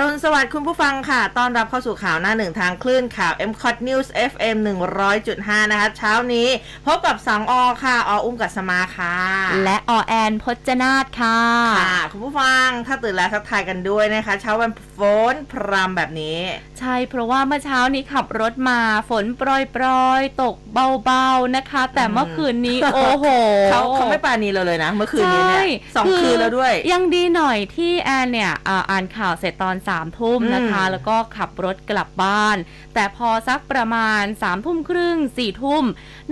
รุณสวัสดิ์คุณผู้ฟังค่ะ ต้อนรับเข้าสู่ข่าวหน้าหนึ่งทางคลื่นข่าว m c o t News FM 100.5 นะคะ เช้านี้พบกับสังออค่ะ ออุ้มกัสมาค่ะ และอแอนพจนาธค่ะค่ะ คุณผู้ฟัง ถ้าตื่นแล้วทักทายกันด้วยนะคะ เช้าวันฝนพรำแบบนี้ ใช่ เพราะว่าเมื่อเช้านี้ขับรถมาฝนโปรยปรอยๆตกเบาๆนะคะ แต่เมื่อคืนนี้ โอ้โหเขาเขาไม่ปรานีเราเลยนะ เมื่อคืนนี้เนี่ยใช่สองอคืนแล้วด้วย ยังดีหน่อยที่แอนเนี่ยอ่าอ่านข่าวเสร็จตอนสามทุ่มนะคะอืมแล้วก็ขับรถกลับบ้าน แต่พอสักประมาณสามทุ่มครึ่งสี่ทุ่ม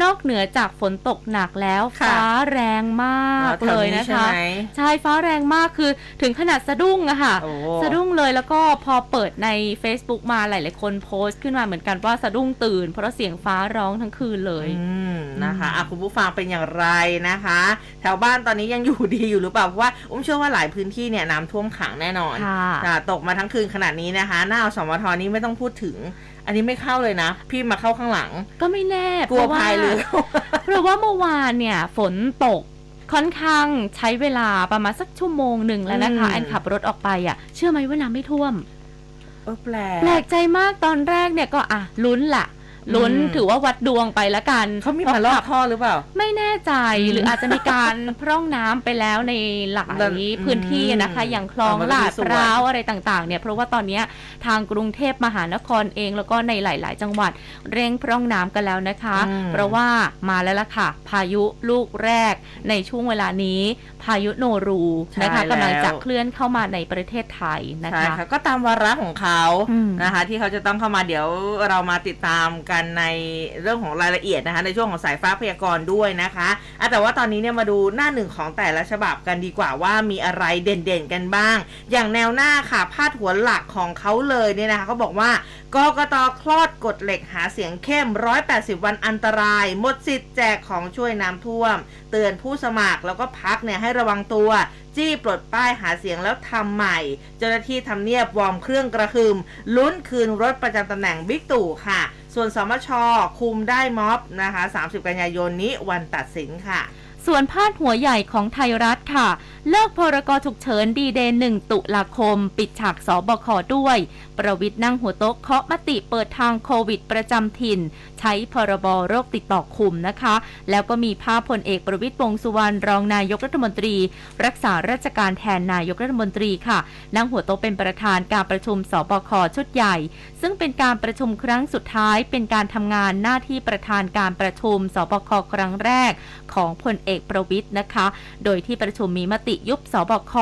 นอกเหนือจากฝนตกหนักแล้วค่ะฟ้าแรงมากอ๋อแถเลวยนี้นะใช่คะไหมใช่ฟ้าแรงมากคือถึงขนาดสะดุ้งอะค่ะโอ้สะดุ้งเลยแล้วก็พอเปิดใน Facebook มาหลาย ๆ คนโพสต์ขึ้นมาเหมือนกันว่าสะดุ้งตื่น เพราะเสียงฟ้าร้องทั้งคืนเลยอืมนะคะอะคุณผู้ฟังเป็นอย่างไรนะคะ แถวบ้านตอนนี้ยังอยู่ดีอยู่หรือเปล่าเพราะว่าอุ้มเชื่อว่าหลายพื้นที่เนี่ยน้ำท่วมขังแน่นอนค่ะอะตกมาทั้งคืนขนาดนี้นะคะ หน้าอสมทนี้ไม่ต้องพูดถึง อันนี้ไม่เข้าเลยนะ พี่มาเข้าข้างหลัง ก็ไม่แน่กลัวเพระพายเรือเพราะว่าเมื่อวานเนี่ย ฝนตกค่อนข้างใช้เวลาประมาณสักชั่วโมงหนึ่งแล้วนะคะอืมแอนขับรถออกไปอะ เชื่อไหมว่าน้ำไม่ท่วมเออแปลกแปลกใจมากตอนแรกเนี่ยก็อะลุ้นละ ลุ้นอืมถือว่าวัดดวงไปละกันเขามีมาลอกท่อหรือเปล่า ไม่แน่ใจอืมหรืออาจจะมีการพร่องน้ำไปแล้วในหลายอืมพื้นที่นะคะ อย่างคลองเอามาลาดดูสวนพร้าวอะไรต่างๆเนี่ยเพราะว่าตอนเนี้ยทางกรุงเทพมหานครเองแล้วก็ในหลาย ๆ จังหวัดเร่งพร่องน้ำกันแล้วนะคะอืมเพราะว่ามาแล้วล่ะค่ะ พายุลูกแรกในช่วงเวลานี้ พายุโนรูนะคะใช่แล้วกำลังจะเคลื่อนเข้ามาในประเทศไทยนะใช่คะค่ะก็ตามวาระของเขาอืมนะคะ ที่เขาจะต้องเข้ามาเดี๋ยวเรามาติดตามกันในเรื่องของรายละเอียดนะคะ ในช่วงของสายฟ้าพยากรณ์ด้วยนะคะอะแต่ว่าตอนนี้เนี่ยมาดูหน้าหนึ่งของแต่ละฉบับกันดีกว่าว่ามีอะไรเด่นๆกันบ้าง อย่างแนวหน้าค่ะพาดหัวหลักของเขาเลยเนี่ยนะคะเขาบอกว่ากกตคลอดกฎเหล็กหาเสียงเข้ม 180 วันอันตราย หมดสิทธิ์แจกของช่วยน้ำท่วม เตือนผู้สมัครแล้วก็พักเนี่ยให้ระวังตัว จี้ปลดป้ายหาเสียงแล้วทำใหม่ เจ้าหน้าที่ทำเนียบวอร์มเครื่องกระหึมลุ้นคืนรถประจำตำแหน่งบิ๊กตู่ค่ะ ส่วนสมชคุมได้ม็อบนะคะ 30 กันยายนนี้วันตัดสินค่ะ ส่วนพาดหัวใหญ่ของไทยรัฐค่ะ เลิกพรกฉุกเฉินดีเดย์หนึ่งตุลาคม ปิดฉากสบคด้วยประวิทย์นั่งหัวโต๊ะเคาะมติเปิดทางโควิดประจำถิ่น ใช้พรบโรคติดต่อคุมนะคะ แล้วก็มีภาพพลเอกประวิทย์วงสุวรรณรองนายกรัฐมนตรี รักษาราชการแทนนายกรัฐมนตรีค่ะ นั่งหัวโต๊ะเป็นประธานการประชุมสบคชุดใหญ่ ซึ่งเป็นการประชุมครั้งสุดท้าย เป็นการทำงานหน้าที่ประธานการประชุมสบคครั้งแรกของพลเอกประวิทย์นะคะ โดยที่ประชุมมีมติยุบสบค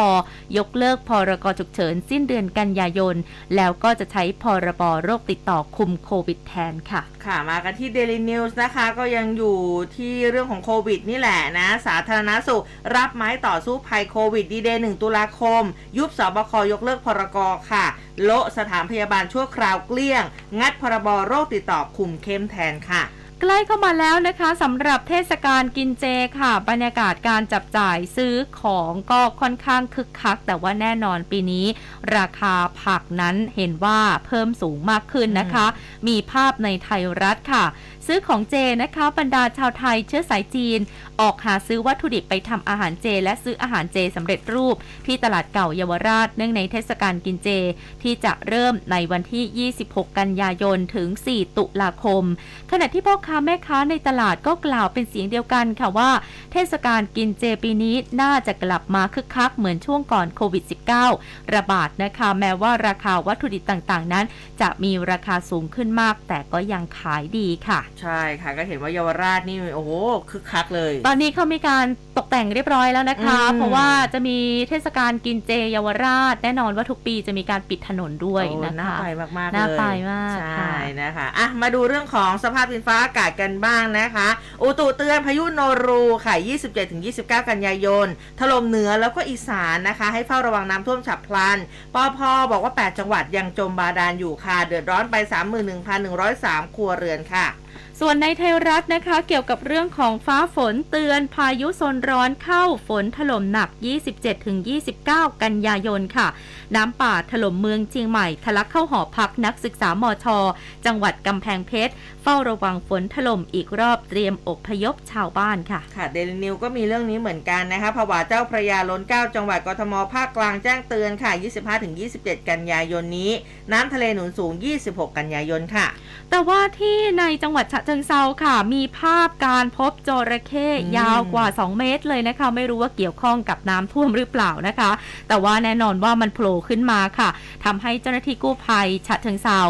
ยกเลิกพรกฉุกเฉินสิ้นเดือนกันยายนแล้วก็จะใช้พรบโรคติดต่อคุมโควิดแทนค่ะ ค่ะมากันที่ Daily News นะคะก็ยังอยู่ที่เรื่องของโควิดนี่แหละนะ สาธารณสุข รับไม้ต่อสู้ภัยโควิดดีเดย์1ตุลาคม ยุบสบคยกเลิกพรกค่ะ โละสถานพยาบาลชั่วคราวเกลี้ยง งัดพรบโรคติดต่อคุมเข้มแทนค่ะ ใกล้เข้ามาแล้วนะคะสำหรับเทศกาลกินเจค่ะ บรรยากาศการจับจ่ายซื้อของก็ค่อนข้างคึกคัก แต่ว่าแน่นอนปีนี้ ราคาผักนั้นเห็นว่าเพิ่มสูงมากขึ้นนะคะ มีภาพในไทยรัฐค่ะ ซื้อของเจนะคะบรรดาชาวไทยเชื้อสายจีน ออกหาซื้อวัตถุดิบไปทำอาหารเจ และซื้ออาหารเจสำเร็จรูป ที่ตลาดเก่าเยาวราชเนื่องในเทศกาลกินเจ ที่จะเริ่มในวันที่ 26 กันยายนถึง 4 ตุลาคม ขณะที่พ่อค้าแม่ค้าในตลาดก็กล่าวเป็นเสียงเดียวกันค่ะว่า เทศกาลกินเจปีนี้น่าจะกลับมาคึกคักเหมือนช่วงก่อนโควิด -19 ระบาดนะคะ แม้ว่าราคาวัตถุดิบต่างๆ นั้น จะมีราคาสูงขึ้นมาก แต่ก็ยังขายดีค่ะ ใช่ค่ะก็เห็นว่าเยาวราชนี่โอ้โหคึกคักเลย ตอนนี้เขามีการตกแต่งเรียบร้อยแล้วนะคะอืมเพราะว่าจะมีเทศกาลกินเจเยาวราช แน่นอนว่าทุกปีจะมีการปิดถนนด้วยโอ้นะน่าคะไปมากๆเลยน่าไปมากใช่ค่ะนะคะอะมาดูเรื่องของสภาพดินฟ้าอากาศกันบ้างนะคะอุตุเตือนพายุโนรูค่ะ 27-29 กันยายน ถล่มเหนือแล้วก็อีสานนะคะ ให้เฝ้าระวังน้ำท่วมฉับพลันปอพบอกว่า 8 จังหวัดยังจมบาดาลอยู่ค่ะ เดือดร้อนไป 31,103 ครัวเรือนค่ะ ส่วนในไทยรัฐนะคะเกี่ยวกับเรื่องของฟ้าฝนเตือนพายุโซนร้อนเข้าฝนถล่มหนัก 27-29 กันยายนค่ะ น้ำป่าถล่มเมืองเชียงใหม่ทะลักเข้าหอพักนักศึกษามอชอจังหวัดกำแพงเพชร เฝ้าระวังฝนถล่มอีกรอบเตรียมอบพยพชาวบ้านค่ะ ค่ะเดลินิวก็มีเรื่องนี้เหมือนกันนะคะผวาเจ้าพระยาล้นเก้าจังหวัดกทมภาคกลางแจ้งเตือนค่ะ 25-27 กันยายนนี้ น้ำทะเลหนุนสูง 26 กันยายนค่ะ แต่ว่าที่ในจังหวัดฉะเชิงเซาค่ะ มีภาพการพบจระเข้อืมยาวกว่า 2 เมตรเลยนะคะ ไม่รู้ว่าเกี่ยวข้องกับน้ำท่วมหรือเปล่านะคะ แต่ว่าแน่นอนว่ามันโผล่ขึ้นมาค่ะทำให้เจ้าหน้าที่กู้ภัยฉะเชิงเซา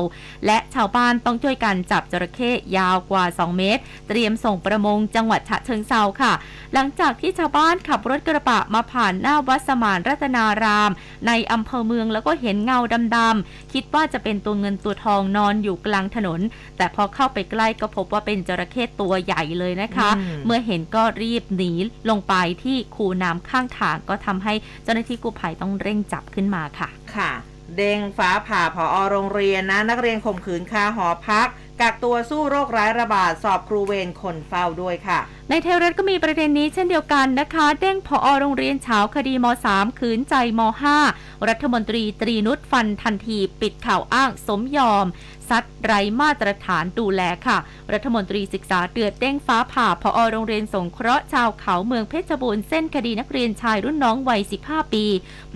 และชาวบ้านต้องช่วยกันจับจระเข้ยาวกว่า 2 เมตร เตรียมส่งประมงจังหวัดฉะเชิงเซาค่ะ หลังจากที่ชาวบ้านขับรถกระบะมาผ่านหน้าวัดสมานรัตนาราม ในอำเภอเมืองแล้วก็เห็นเงาดำๆคิดว่าจะเป็นตัวเงินตัวทองนอนอยู่กลางถนน แต่พอเข้าไปใกล้ก็พบว่าเป็นจระเข้ตัวใหญ่เลยนะคะอืมเมื่อเห็นก็รีบหนีลงไปที่คูน้ำข้างทางก็ทำให้เจ้าหน้าที่กู้ภัยต้องเร่งจับขึ้นมาค่ะ ค่ะ เด้งฟ้าผ่าผอโรงเรียนนะ นักเรียนข่มขืนคาหอพักกักตัวสู้โรคร้ายระบาดสอบครูเวรคนเฝ้าด้วยค่ะ ในเทวรัฐก็มีประเด็นนี้เช่นเดียวกันนะคะ เด้งผอโรงเรียนเฉาคดีม .3 ขืนใจม .5 รัฐมนตรีตรีนุชฟันทันทีปิดข่าวอ้างสมยอมัดไร้มาตรฐานดูแลค่ะ รัฐมนตรีศึกษาเดือดเด้งฟ้าผ่าผอโรงเรียนสงเคราะห์ชาวเขาเมืองเพชรบูรณ์เส้นคดีนักเรียนชายรุ่นน้องวัย 15 ปี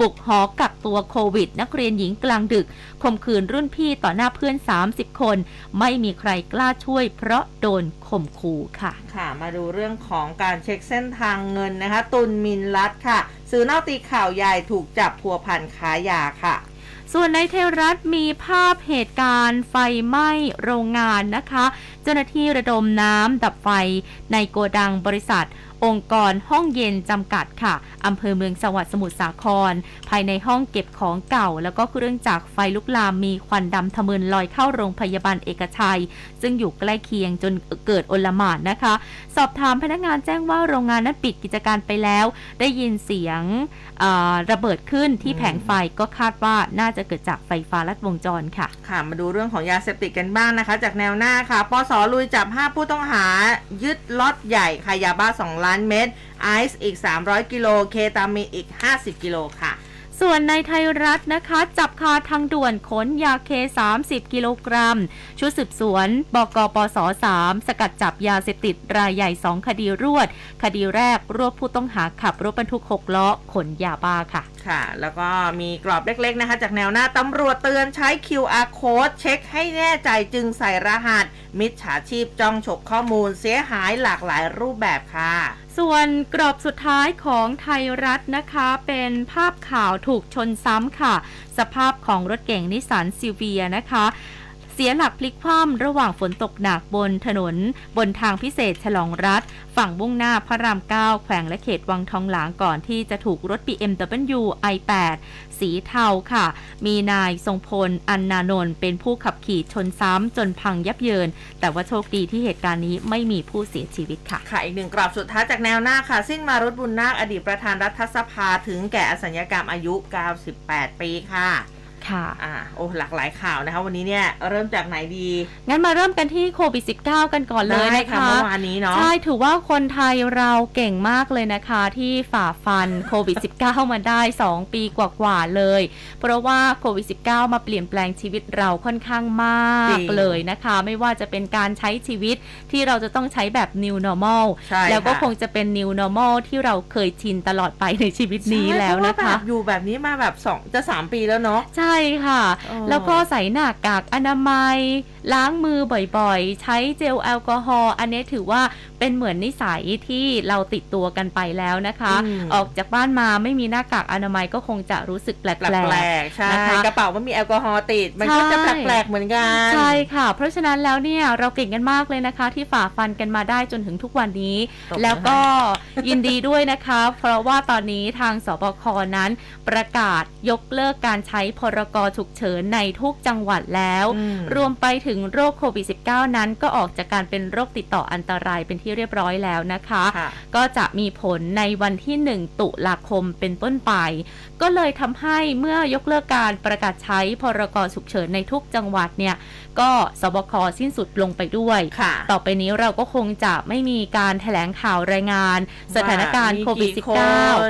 บุกหอกักตัวโควิด นักเรียนหญิงกลางดึกข่มขืนรุ่นพี่ต่อหน้าเพื่อน 30 คน ไม่มีใครกล้าช่วย เพราะโดนข่มขู่ค่ะ ค่ะ มาดูเรื่องของการเช็คเส้นทางเงินนะคะ ตุนมินลัดค่ะ สื่อนอกตีข่าวใหญ่ถูกจับพัวพันค้ายาค่ะ ส่วนในเทวรัฐมีภาพเหตุการณ์ไฟไหม้โรงงานนะคะ เจ้าหน้าที่ระดมน้ำดับไฟในโกดังบริษัท องค์กรห้องเย็นจำกัดค่ะอำเภอเมืองจังหวัดสมุทรสาคร ภายในห้องเก็บของเก่า แล้วก็เครื่องจักรไฟลุกลามมีควันดำทะมึนลอยเข้าโรงพยาบาลเอกชัย ซึ่งอยู่ใกล้เคียงจนเกิดอลหม่านนะคะ สอบถามพนักงานแจ้งว่าโรงงานนั้นปิดกิจการไปแล้ว ได้ยินเสียงระเบิดขึ้นที่แผงไฟก็คาดว่าน่าจะเกิดจากไฟฟ้าลัดวงจรค่ะ ค่ะ มาดูเรื่องของยาเสพติดกันบ้างนะคะ จากแนวหน้าค่ะปสลุยจับ 5 ผู้ต้องหายึดล็อตใหญ่ค่ะยาบ้า2ล้านเม็ดไอซ์อีก 300 กิโล เคตามีนอีก 50 กิโลค่ะส่วนในไทยรัฐนะคะ จับคาทางด่วนขนยาเค 30 กิโลกรัม ชุดสืบสวน บกปส3สกัดจับยาเสพติดรายใหญ่ 2 คดีรวด คดีแรกรวบผู้ต้องหาขับรถบรรทุก 6 ล้อ ขนยาบ้าค่ะ ค่ะ แล้วก็มีกรอบเล็กๆนะคะ จากแนวหน้าตำรวจเตือนใช้ QR code เช็คให้แน่ใจจึงใส่รหัส มิจฉาชีพจ้องฉกข้อมูลเสียหายหลากหลายรูปแบบค่ะ ส่วนกรอบสุดท้ายของไทยรัฐนะคะ เป็นภาพข่าวถูกชนซ้ำค่ะ สภาพของรถเก่งนิสสันซิลเวียนะคะ เสียหลักพลิกคว่ำระหว่างฝนตกหนักบนถนน บนทางพิเศษฉลองรัฐ ฝั่งมุ่งหน้าพระราม9แขวงและเขตวังทองหลางก่อนที่จะถูกรถ BMW i8 สีเทาค่ะ มีนายทรงพล อันนานนท์เป็นผู้ขับขี่ชนซ้ำจนพังยับเยิน แต่ว่าโชคดีที่เหตุการณ์นี้ไม่มีผู้เสียชีวิตค่ะ ค่ะ อีกหนึ่งกรอบสุดท้ายจากแนวหน้าค่ะ สิ้นมารุตบุญนาคอดีตประธานรัฐสภาถึงแก่อสัญญกรรมอายุ 98 ปีค่ะ ค่ะอ่าโอ้หลากหลายข่าวนะคะ วันนี้เนี่ยเริ่มจากไหนดี งั้นมาเริ่มกันที่โควิด -19 กันก่อนเลยได้นะค่ะคะเมื่อวานนี้เนาะใช่ถือว่าคนไทยเราเก่งมากเลยนะคะ ที่ฝ่าฟันโควิด -19 มาได้ 2 ปีกว่าๆเลย เพราะว่าโควิด -19 มาเปลี่ยนแปลงชีวิตเราค่อนข้างมากจริงเลยนะคะ ไม่ว่าจะเป็นการใช้ชีวิตที่เราจะต้องใช้แบบ new normal ใช่แล้วก็ค่ะคงจะเป็น new normal ที่เราเคยชินตลอดไปในชีวิตนี้แล้วนะใช่เพราคะว่าแบบอยู่แบบนี้มาแบบสองจะสามปีแล้วเนาะใช่ค่ะเออแล้วก็ใส่หน้ากากอนามัย ล้างมือบ่อยๆ ใช้เจลแอลกอฮอล์อันนี้ถือว่าเป็นเหมือนนิสัยที่เราติดตัวกันไปแล้วนะคะอืมออกจากบ้านมาไม่มีหน้ากากอนามัยก็คงจะรู้สึกแปลกแปลกๆใช่นะคะกระเป๋ามันมีแอลกอฮอล์ติด มันก็จะใช่แปลกๆเหมือนกันใช่ค่ะ เพราะฉะนั้นแล้วเนี่ยเราเก่งกันมากเลยนะคะ ที่ฝ่าฟันกันมาได้จนถึงทุกวันนี้ตบมือแล้วก็ยินดีด้วยนะคะ เพราะว่าตอนนี้ทางสบคนั้นประกาศยกเลิกการใช้พรรกฉุกเฉินในทุกจังหวัดแล้วอืมรวมไปถึงโรคโควิด -19 นั้นก็ออกจากการเป็นโรคติดต่ออันตรายเป็นที่เรียบร้อยแล้วนะคะค่ะก็จะมีผลในวันที่ 1 ตุลาคมเป็นต้นไป ก็เลยทำให้เมื่อยกเลิกการประกาศใช้พรกฉุกเฉินในทุกจังหวัดเนี่ย ก็สบคสิ้นสุดลงไปด้วยค่ะต่อไปนี้เราก็คงจะไม่มีการแถลงข่าวรายงาน สถานการณ์ว่ามีโควิดกี่ค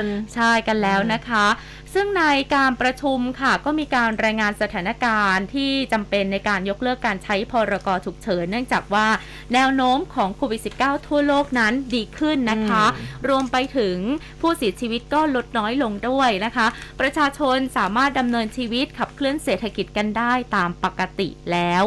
น -19 ใช่กันแล้วนะคะ ซึ่งในการประชุมค่ะ ก็มีการรายงานสถานการณ์ที่จำเป็นในการยกเลิกการใช้พรกฉุกเฉิน เนื่องจากว่าแนวโน้มของโควิด -19 ทั่วโลกนั้นดีขึ้นนะคะอืมรวมไปถึงผู้เสียชีวิตก็ลดน้อยลงด้วยนะคะ ประชาชนสามารถดำเนินชีวิตขับเคลื่อนเศรษฐกิจกันได้ตามปกติแล้ว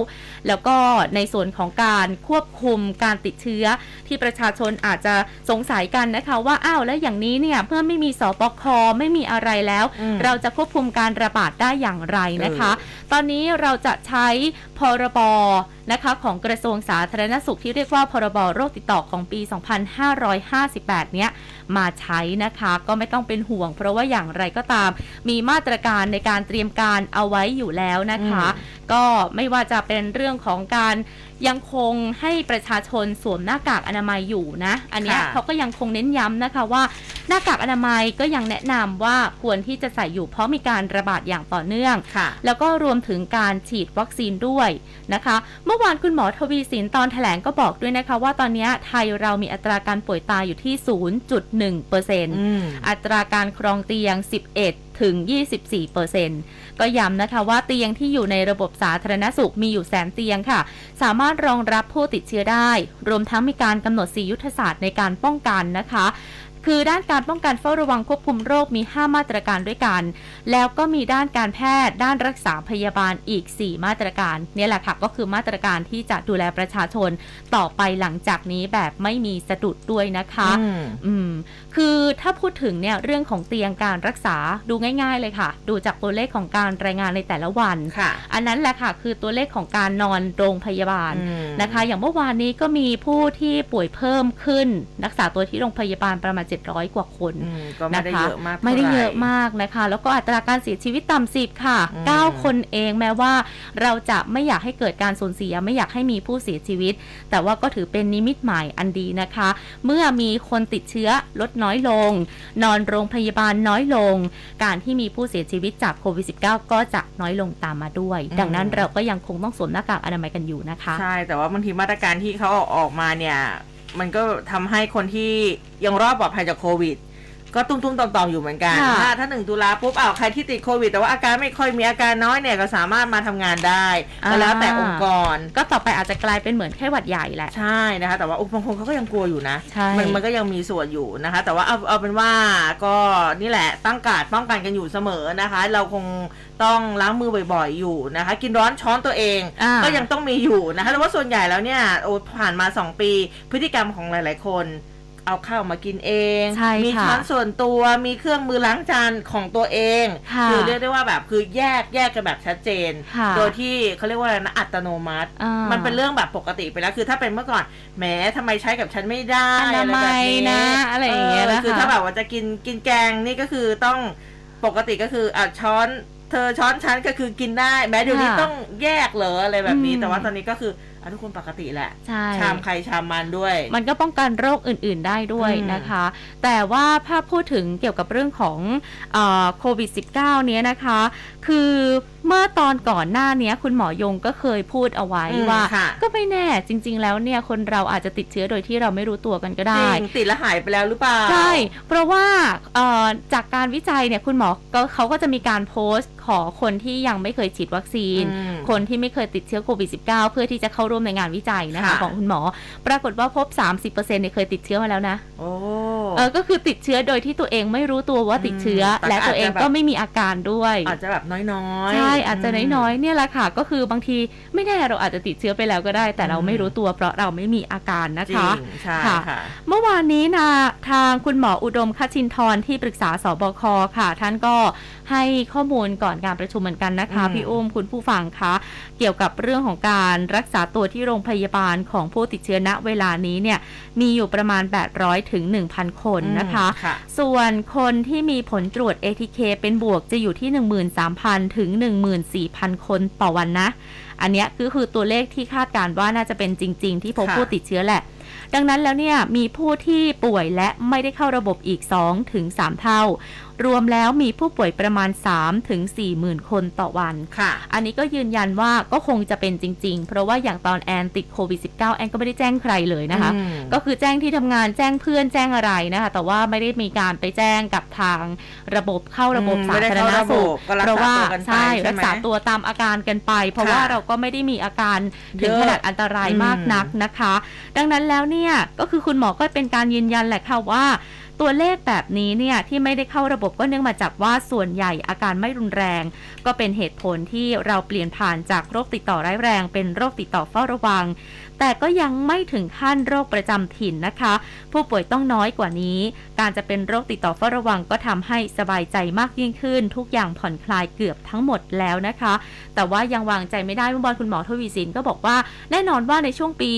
แล้วก็ในส่วนของการควบคุมการติดเชื้อที่ประชาชนอาจจะสงสัยกันนะคะว่าอ้าวแล้วอย่างนี้เนี่ยเมื่อไม่มีสปคไม่มีอะไรแล้วอืมเราจะควบคุมการระบาดได้อย่างไรนะคะเอตอนนี้เราจะใช้พรบนะคะของกระทรวงสาธารณสุขที่เรียกว่าพรบโรคติดต่อของปี 2558 เนี้ยมาใช้นะคะก็ไม่ต้องเป็นห่วง เพราะว่าอย่างไรก็ตาม มีมาตรการในการเตรียมการเอาไว้อยู่แล้วนะคะ ก็ไม่ว่าจะเป็นเรื่องของการยังคงให้ประชาชนสวมหน้ากากอนามัยอยู่นะ อันเนี้ยค่ะเขาก็ยังคงเน้นย้ำนะคะว่าหน้ากากอนามัยก็ยังแนะนำว่าควรที่จะใส่อยู่เพราะมีการระบาดอย่างต่อเนื่องค่ะแล้วก็รวมถึงการฉีดวัคซีนด้วยนะคะ เมื่อวานคุณหมอทวีสินตอนแถลงก็บอกด้วยนะคะว่าตอนนี้ไทยเรามีอัตราการป่วยตายอยู่ที่ 0.1%อืมอัตราการครองเตียง 11 ถึง 24เปอร์เซ็นต์ก็ย้ำนะคะว่าเตียงที่อยู่ในระบบสาธารณสุขมีอยู่แสนเตียงค่ะ สามารถรองรับผู้ติดเชื้อได้ รวมทั้งมีการกำหนด4ยุทธศาสตร์ในการป้องกันนะคะคือด้านการป้องกันเฝ้าระวังควบคุมโรคมี 5 มาตรการด้วยกัน แล้วก็มีด้านการแพทย์ ด้านรักษาพยาบาลอีก 4 มาตรการเนี่ยแหละค่ะก็คือมาตรการที่จะดูแลประชาชนต่อไปหลังจากนี้แบบไม่มีสะดุดด้วยนะคะ อืมอืมคือถ้าพูดถึงเนี่ยเรื่องของเตียงการรักษาดูง่าย ๆ เลยค่ะ ดูจากตัวเลขของการรายงานในแต่ละวันค่ะอันนั้นแหละค่ะ คือตัวเลขของการนอนโรงพยาบาลอืมนะคะ อย่างเมื่อวานนี้ก็มีผู้ที่ป่วยเพิ่มขึ้น รักษาตัวที่โรงพยาบาลประมาณ 700 กว่าคนอืมก็ไม่ได้นะคะเยอะมากไม่ได้เยอะท่าหร่มากนะคะ แล้วก็อัตราการเสียชีวิตต่ำสิบค่ะอืม9คนเองแม้ว่าเราจะไม่อยากให้เกิดการสูญเสียไม่อยากให้มีผู้เสียชีวิต แต่ว่าก็ถือเป็นนิมิตหมายอันดีนะคะ เมื่อมีคนติดเชื้อลดน้อยลง นอนโรงพยาบาลน้อยลง การที่มีผู้เสียชีวิตจากโควิด -19 ก็จะน้อยลงตามมาด้วยอืมดังนั้นเราก็ยังคงต้องสวมหน้ากากอนามัยกันอยู่นะคะ ใช่ แต่ว่าบางทีมาตรการที่เขาเอาออกมาเนี่ย มันก็ทำให้คนที่ยังรอดปลอดภัยจากโควิด ก็ตุ้มๆต่อมๆอยู่เหมือนกัน ค่ะ ถ้าถ้าหนึ่งตุลาปุ๊บอ้าวใครที่ติดโควิด แต่ว่าอาการไม่ค่อยมีอาการน้อยเนี่ยก็สามารถมาทำงานได้ก็แล้วแต่องค์กร ก็ต่อไปอาจจะกลายเป็นเหมือนแค่หวัดใหญ่แหละ ใช่นะคะ แต่ว่าบางคนเขาก็ยังกลัวอยู่นะ ใช่ มันมันก็ยังมีส่วนอยู่นะคะ แต่ว่าเอาเอาเป็นว่าก็นี่แหละตั้งการดป้องกันกันอยู่เสมอนะคะ เราคงต้องล้างมือบ่อยๆอยู่นะคะ กินร้อนช้อนตัวเอง อ่า ก็ยังต้องมีอยู่นะคะแต่ว่าส่วนใหญ่แล้วเนี่ยโอ้ผ่านมา 2 ปี พฤติกรรมของหลาย ๆ คน เอาข้าวมากินเอง ใช่มีค่ะช้อนส่วนตัวมีเครื่องมือล้างจานของตัวเองค่ะอเรียกได้ว่าแบบคือแยกแยกกันแบบชัดเจน ค่ะโดยที่เขาเรียกว่าอะไรนะอัตโนมัติ อ่ามันเป็นเรื่องแบบปกติไปแล้วคือถ้าเป็นเมื่อก่อนแหมทำไมใช้กับฉันไม่ได้อนามัยนะอะไรอย่างเงี้ยนะคะ คือถ้าแบบว่าจะกินกินแกงนี่ก็คือต้องปกติก็คืออะช้อน เธอช้อนฉันก็คือกินได้ แม้เดี๋ยวนี้ค่ะต้องแยกเหรออะไรแบบนี้ อืม แต่ว่าตอนนี้ก็คือ อะทุกคนปกติแหละ ใช่ ชามใครชามมันด้วย มันก็ป้องกันโรคอื่น ๆ ได้ด้วยอืมนะคะ แต่ว่าถ้าพูดถึงเกี่ยวกับเรื่องของเออโควิด -19 เนี้ยนะคะ คือเมื่อตอนก่อนหน้าเนี้ยคุณหมอยงก็เคยพูดเอาไว้อืมว่าค่ะก็ไม่แน่จริง ๆ แล้วเนี่ยคนเราอาจจะติดเชื้อโดยที่เราไม่รู้ตัวกันก็จได้ริงติดแล้วหายไปแล้วหรือเปล่า ใช่ เพราะว่าเอ่อจากการวิจัยเนี่ยคุณหมอก็เขาก็จะมีการโพสต์ขอคนที่ยังไม่เคยฉีดวัคซีนอืมคนที่ไม่เคยติดเชื้อโควิด -19 เพื่อที่จะเข้าร่วมในงานวิจัยนะคะค่ะของคุณหมอ ปรากฏว่าพบ 30%เนี่ยเคยติดเชื้อมาแล้วนะโอ้เออก็คือติดเชื้อโดยที่ตัวเองไม่รู้ตัวว่าติดเชื้ออืมและตัวเองแต่ก็อาจจะแบบก็ไม่มีอาการด้วย อาจจะแบบน้อยๆใช่อาจจะมน้อยๆเนี่ยแหละค่ะ ก็คือบางทีไม่แน่เราอาจจะติดเชื้อไปแล้วก็ได้ แต่เราอืมไม่รู้ตัวเพราะเราไม่มีอาการนะจริคะงใช่ค่ะค่ะ เมื่อวานนี้นะทางคุณหมออุดมคชินทร์ที่ปรึกษาสบคค่ะ ท่านก็ให้ข้อมูลก่อนการประชุมเหมือนกันนะคะอืมพี่อุ้มคุณผู้ฟังคะเกี่ยวกับเรื่องของการรักษาตัวที่โรงพยาบาลของผู้ติดเชื้อณเวลานี้เนี่ยมีอยู่ประมาณ 800ถึง1,000 คนนะคะค่ะส่วนคนที่มีผลตรวจ ATK เป็นบวกจะอยู่ที่ 13,000 ถึง 14,000 คนต่อวันนะ อันเนี้ยคือคือตัวเลขที่คาดการณ์ว่าน่าจะเป็นจริง ๆ ที่พบค่ะผู้ติดเชื้อแหละ ดังนั้นแล้วเนี่ยมีผู้ที่ป่วยและไม่ได้เข้าระบบอีก 2 ถึง 3 เท่า รวมแล้วมีผู้ป่วยประมาณ 3 ถึง4หมื่นคนต่อวันค่ะ อันนี้ก็ยืนยันว่าก็คงจะเป็นจริง ๆ เพราะว่าอย่างตอนแอนติดโควิด -19 แอนก็ไม่ได้แจ้งใครเลยนะคะอืมก็คือแจ้งที่ทำงานแจ้งเพื่อนแจ้งอะไรนะคะ แต่ว่าไม่ได้มีการไปแจ้งกับทางระบบเข้าระบบอืมสาไม่ได้ธารเข้าณระบบสุขก็รักษาเพราะว่าตัวกันไปใช่ใช่ไหมรักษาตัวตามอาการกันไป เพราะค่ะว่าเราก็ไม่ได้มีอาการถึงเยอะขนาดอันตรายมากอืมนักนะคะ ดังนั้นแล้วเนี่ยก็คือคุณหมอก็เป็นการยืนยันแหละค่ะว่า ตัวเลขแบบนี้เนี่ยที่ไม่ได้เข้าระบบก็เนื่องมาจากว่าส่วนใหญ่อาการไม่รุนแรง ก็เป็นเหตุผลที่เราเปลี่ยนผ่านจากโรคติดต่อร้ายแรง เป็นโรคติดต่อเฝ้าระวัง แต่ก็ยังไม่ถึงขั้นโรคประจำถิ่นนะคะ ผู้ป่วยต้องน้อยกว่านี้ การจะเป็นโรคติดต่อเฝ้าระวังก็ทำให้สบายใจมากยิ่งขึ้น ทุกอย่างผ่อนคลายเกือบทั้งหมดแล้วนะคะ แต่ว่ายังวางใจไม่ได้เมื่อวานคุณหมอทวีสินก็บอกว่า แน่นอนว่าในช่วงปี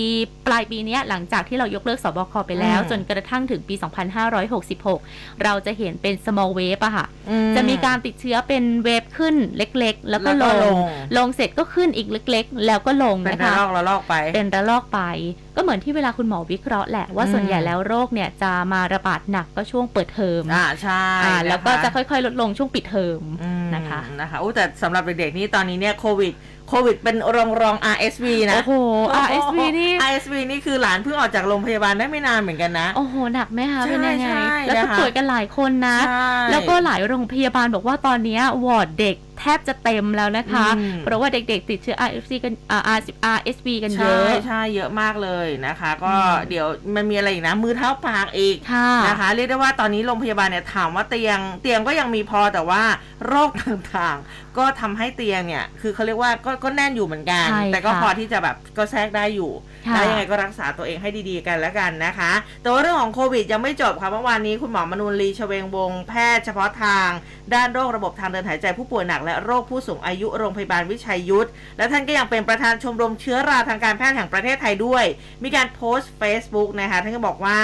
ปลายปีเนี้ยหลังจากที่เรายกเลิกสบคไปแล้วอืมจนกระทั่งถึงปี 2566 เราจะเห็นเป็น small wave อะค่ะอืจะมีการติดเชื้อเป็นเวฟขึ้นเล็กๆ แล้วก็แล้วลก็ลงงลงเสร็จก็ขึ้นอีกเล็กๆ แล้วก็ลงเป็นนะระคะลอกระลอกไปเป็นระลอกไป ก็เหมือนที่เวลาคุณหมอวิเคราะห์แหละว่าอืมส่วนใหญ่แล้วโรคเนี่ยจะมาระบาดหนักก็ช่วงเปิดเทอมอ่าใช่อ่าแล้วก็นคจะค่อยๆ ลดลงช่วงปิดเทอมอืมนะคะนะคะอู้แต่สำหรับเด็กๆนี่ตอนนี้เนี่ยโควิดโควิดเป็นรองรอง RSV นะ โอ้โห RSV นี่ RSV นี่คือหลานเพิ่งออกจากโรงพยาบาลได้ไม่นานเหมือนกันนะ โอ้โห หนักไหมคะใช่เป็นยังไงใช่แล้วก็นะคะป่วยกันหลายคนนะใช่แล้วก็หลายโรงพยาบาลบอกว่าตอนเนี้ยวอร์ดเด็กแทบจะเต็มแล้วนะคะอืมเพราะว่าเด็กๆ ติดเชื้อ RSV กันอ่า RSV กันเยใช่อะใช่เยอะมากเลยนะคะ ก็อืมเดี๋ยวมันมีอะไรอีกนะ มือเท้าปากอีกค่ะนะคะ เรียกได้ว่าตอนนี้โรงพยาบาลเนี่ยถามว่าเตียง เตียงก็ยังมีพอแต่ว่าโรคต่างๆ ก็ทำให้เตียงเนี่ย คือเขาเรียกว่าก็ก็แน่นอยู่เหมือนกันใช่แต่ก็ค่ะพอที่จะแบบก็แทรกได้อยู่ค่ะแล้วยังไงก็รักษาตัวเองให้ดีๆกันแล้วกันนะคะ แต่ว่าเรื่องของโควิดยังไม่จบค่ะเมื่อวานนี้คุณหมอมนูนลีชเวงวงแพทย์เฉพาะทาง ด้านโรคระบบทางเดินหายใจผู้ป่วยหนักและโรคผู้สูงอายุโรงพยาบาลวิชัยยุทธและท่านก็ยังเป็นประธานชมรมเชื้อราทางการแพทย์แห่งประเทศไทยด้วย มีการโพสต์ Facebook นะคะท่านก็บอกว่า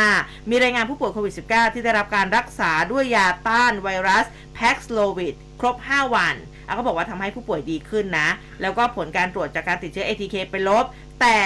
มีรายงานผู้ป่วยโควิด -19 ที่ได้รับการรักษาด้วยยาต้านไวรัส Paxlovid ครบ 5 วันอะก็บอกว่าทำให้ผู้ป่วยดีขึ้นนะ แล้วก็ผลการตรวจจากการติดเชื้อ ATK เป็นลบ แต่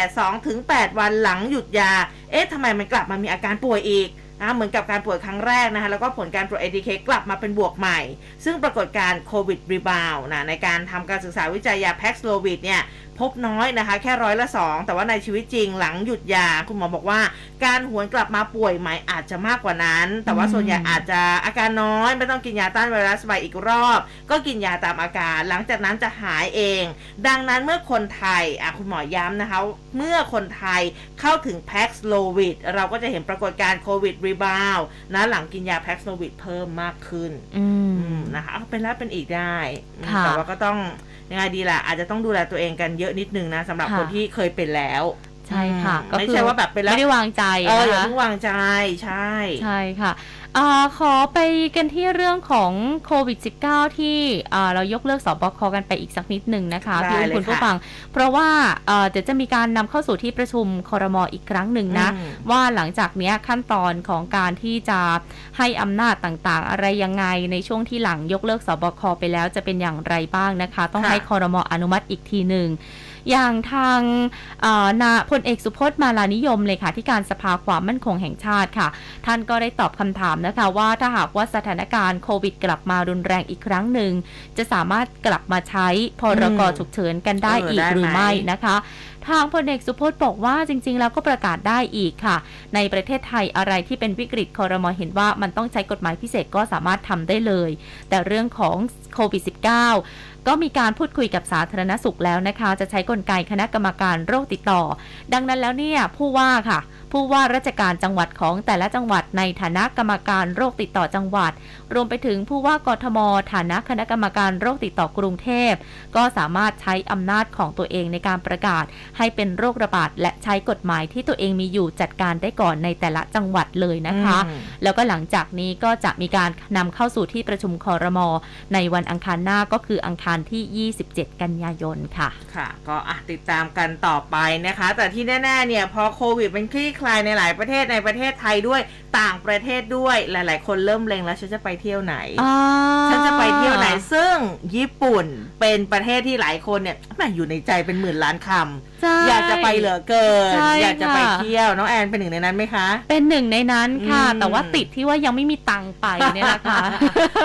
2-8วันหลังหยุดยา เอ๊ะทำไมมันกลับมามีอาการป่วยอีกนะเหมือนกับการป่วยครั้งแรกนะคะ แล้วก็ผลการตรวจ ATK กลับมาเป็นบวกใหม่ ซึ่งปรากฏการโควิด rebound นะในการทำการศึกษาวิจัยยา Paxlovid เนี่ย พบน้อยนะคะ แค่ร้อยละ 2 แต่ว่าในชีวิตจริงหลังหยุดยาคุณหมอบอกว่า การหวนกลับมาป่วยใหม่อาจจะมากกว่านั้น แต่ว่าส่วนใหญ่อาจจะอาการน้อย ไม่ต้องกินยาต้านไวรัสไปอีกรอบ ก็กินยาตามอาการ หลังจากนั้นจะหายเอง ดังนั้นเมื่อคนไทยอะคุณหมอย้ำนะคะ เมื่อคนไทยเข้าถึง Paxlovid เราก็จะเห็นปรากฏการณ์โควิดรีบาวนะหลังกินยา Paxlovid เพิ่มมากขึ้นอืมอืมนะคะเอาเป็นแล้วเป็นอีกได้อืมค่ะแต่ว่าก็ต้อง ยังไงดีล่ะอาจจะต้องดูแลตัวเองกันเยอะนิดนึงนะสำหรับค่ะ คนที่เคยเป็นแล้ว ใช่ค่ะอืมก็ไม่คือใช่ว่าแบบเป็นแล้วไม่ได้วางใจเอออย่านะคะเพิ่งวางใจใช่ใช่ค่ะอาขอไปกันที่เรื่องของโควิด -19 ที่อ่าเรายกเลิกสบคกันไปอีกสักนิดหนึ่งนะคะได้พี่อุ้มเลยคุณผู้ค่ะฟัง เพราะว่าเอ่อเดี๋ยวจะมีการนำเข้าสู่ที่ประชุมคอรมออีกครั้งหนึ่งนะอืมว่าหลังจากเนี้ยขั้นตอนของการที่จะให้อำนาจต่างๆ อะไรยังไงในช่วงที่หลังยกเลิกสบคไปแล้วจะเป็นอย่างไรบ้างนะคะ ต้องค่ะให้คอรมออนุมัติอีกทีหนึ่ง อย่างทางเอ่อนาพลเอกสุพจน์มาลานิยมเลยค่ะที่การสภาความมั่นคงแห่งชาติค่ะ ท่านก็ได้ตอบคำถามนะคะว่าถ้าหากว่าสถานการณ์โควิดกลับมารุนแรงอีกครั้งหนึ่ง จะสามารถกลับมาใช้พรกอืมฉุกเฉินกันได้เอออีกได้หรือไหมไม่นะคะ ทางพลเอกสุพจน์บอกว่าจริง ๆ แล้วก็ประกาศได้อีกค่ะ ในประเทศไทยอะไรที่เป็นวิกฤตคอรมอเห็นว่ามันต้องใช้กฎหมายพิเศษก็สามารถทำได้เลย แต่เรื่องของโควิด -19 ก็มีการพูดคุยกับสาธารณสุขแล้วนะคะ จะใช้กลไกคณะกรรมการโรคติดต่อ ดังนั้นแล้วเนี่ยผู้ว่าค่ะ ผู้ว่าราชการจังหวัดของแต่ละจังหวัดในฐานะกรรมการโรคติดต่อจังหวัด รวมไปถึงผู้ว่ากทม ฐานะคณะกรรมการโรคติดต่อกรุงเทพ ก็สามารถใช้อำนาจของตัวเองในการประกาศ ให้เป็นโรคระบาดและใช้กฎหมายที่ตัวเองมีอยู่จัดการได้ก่อนในแต่ละจังหวัดเลยนะคะอืมแล้วก็หลังจากนี้ก็จะมีการนำเข้าสู่ที่ประชุมคอรมอในวันอังคารหน้าก็คืออังคารที่ 27 กันยายนค่ะ ค่ะ ก็อะติดตามกันต่อไปนะคะ แต่ที่แน่ๆเนี่ยพอโควิดมันคลี่คลายในหลายประเทศในประเทศไทยด้วยต่างประเทศด้วยหลาย ๆ คนเริ่มเล็งแล้วฉันจะไปเที่ยวไหนฉันจะไปเที่ยวไหนซึ่งญี่ปุ่นเป็นประเทศที่หลายคนเนี่ยแหม่อยู่ในใจเป็นหมื่นล้านคำใช่อยากจะไปเหลือเกินใช่อยากจะไปค่ะเที่ยวน้องแอนเป็นหนึ่งในนั้นไหมคะ เป็นหนึ่งในนั้นค่ะอืมแต่ว่าติดที่ว่ายังไม่มีตังค์ไปเนี่ยแหละค่ะ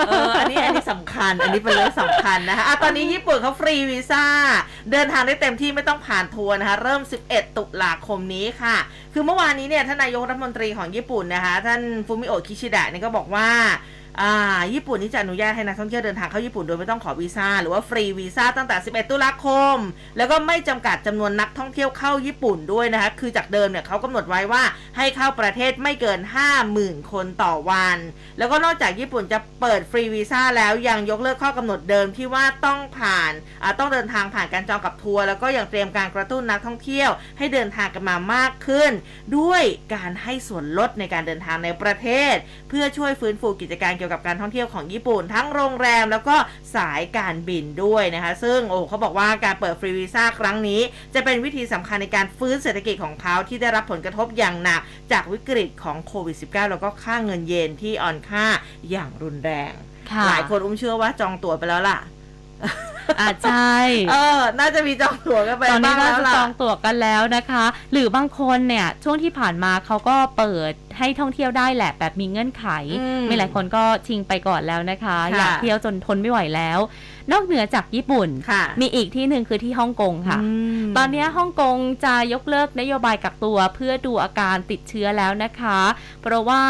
เอออันนี้อันนี้สำคัญ อันนี้เป็นเรื่องสำคัญนะคะอะตอนนี้ญี่ปุ่นเขาฟรีวีซ่าเดินทางได้เต็มที่ไม่ต้องผ่านทัวร์นะคะ เริ่ม 11 ตุลาคมนี้ค่ะ คือเมื่อวานนี้เนี่ยท่านนายกรัฐมนตรีของญี่ปุ่นนะคะ ท่านฟูมิโอะคิชิดะเนี่ยก็บอกว่า อ่า ญี่ปุ่นนี่จะอนุญาตให้นักท่องเที่ยวเดินทางเข้าญี่ปุ่นโดยไม่ต้องขอวีซ่าหรือว่าฟรีวีซ่าตั้งแต่ 11 ตุลาคม แล้วก็ไม่จำกัดจำนวนนักท่องเที่ยวเข้าญี่ปุ่นด้วยนะคะ คือจากเดิมเนี่ยเขากำหนดไว้ว่าให้เข้าประเทศไม่เกิน 50,000 คนต่อวัน แล้วก็นอกจากญี่ปุ่นจะเปิดฟรีวีซ่าแล้วยังยกเลิกข้อกำหนดเดิมที่ว่าต้องผ่านอ่าต้องเดินทางผ่านการจองกับทัวร์แล้วก็ยังเตรียมการกระตุ้นนักท่องเที่ยว ให้เดินทางกันมามากขึ้น ด้วยการให้ส่วนลดในการเดินทางในประเทศ เพื่อช่วยฟื้นฟูกิจการเกี่ยวกับการท่องเที่ยวของญี่ปุ่น ทั้งโรงแรมแล้วก็สายการบินด้วยนะคะ ซึ่งโอ้เขาบอกว่าการเปิดฟรีวีซ่าครั้งนี้ จะเป็นวิธีสำคัญในการฟื้นเศรษฐกิจของเขาที่ได้รับผลกระทบอย่างหนัก จากวิกฤตของโควิด -19 แล้วก็ค่าเงินเยนที่อ่อนค่าอย่างรุนแรงค่ะหลายคนอุ้มเชื่อว่าจองตั๋วไปแล้วล่ะ อาใช่เออ น่าจะมีจองตั๋วกันไปตอนนี้บ้างน่าแล้วจะล่ะจองตั๋วกันแล้วนะคะ หรือบางคนเนี่ยช่วงที่ผ่านมาเขาก็เปิดให้ท่องเที่ยวได้แหละแบบมีเงื่อนไขอืมมีหลายคนก็ชิงไปก่อนแล้วนะคะค่ะอยากเที่ยวจนทนไม่ไหวแล้ว นอกเหนือจากญี่ปุ่นค่ะมีอีกที่หนึ่งคือที่ฮ่องกงค่ะมตอนนี้ฮ่องกงจะยกเลิกนโยบายกักตัวเพื่อดูอาการติดเชื้อแล้วนะคะ เพราะว่า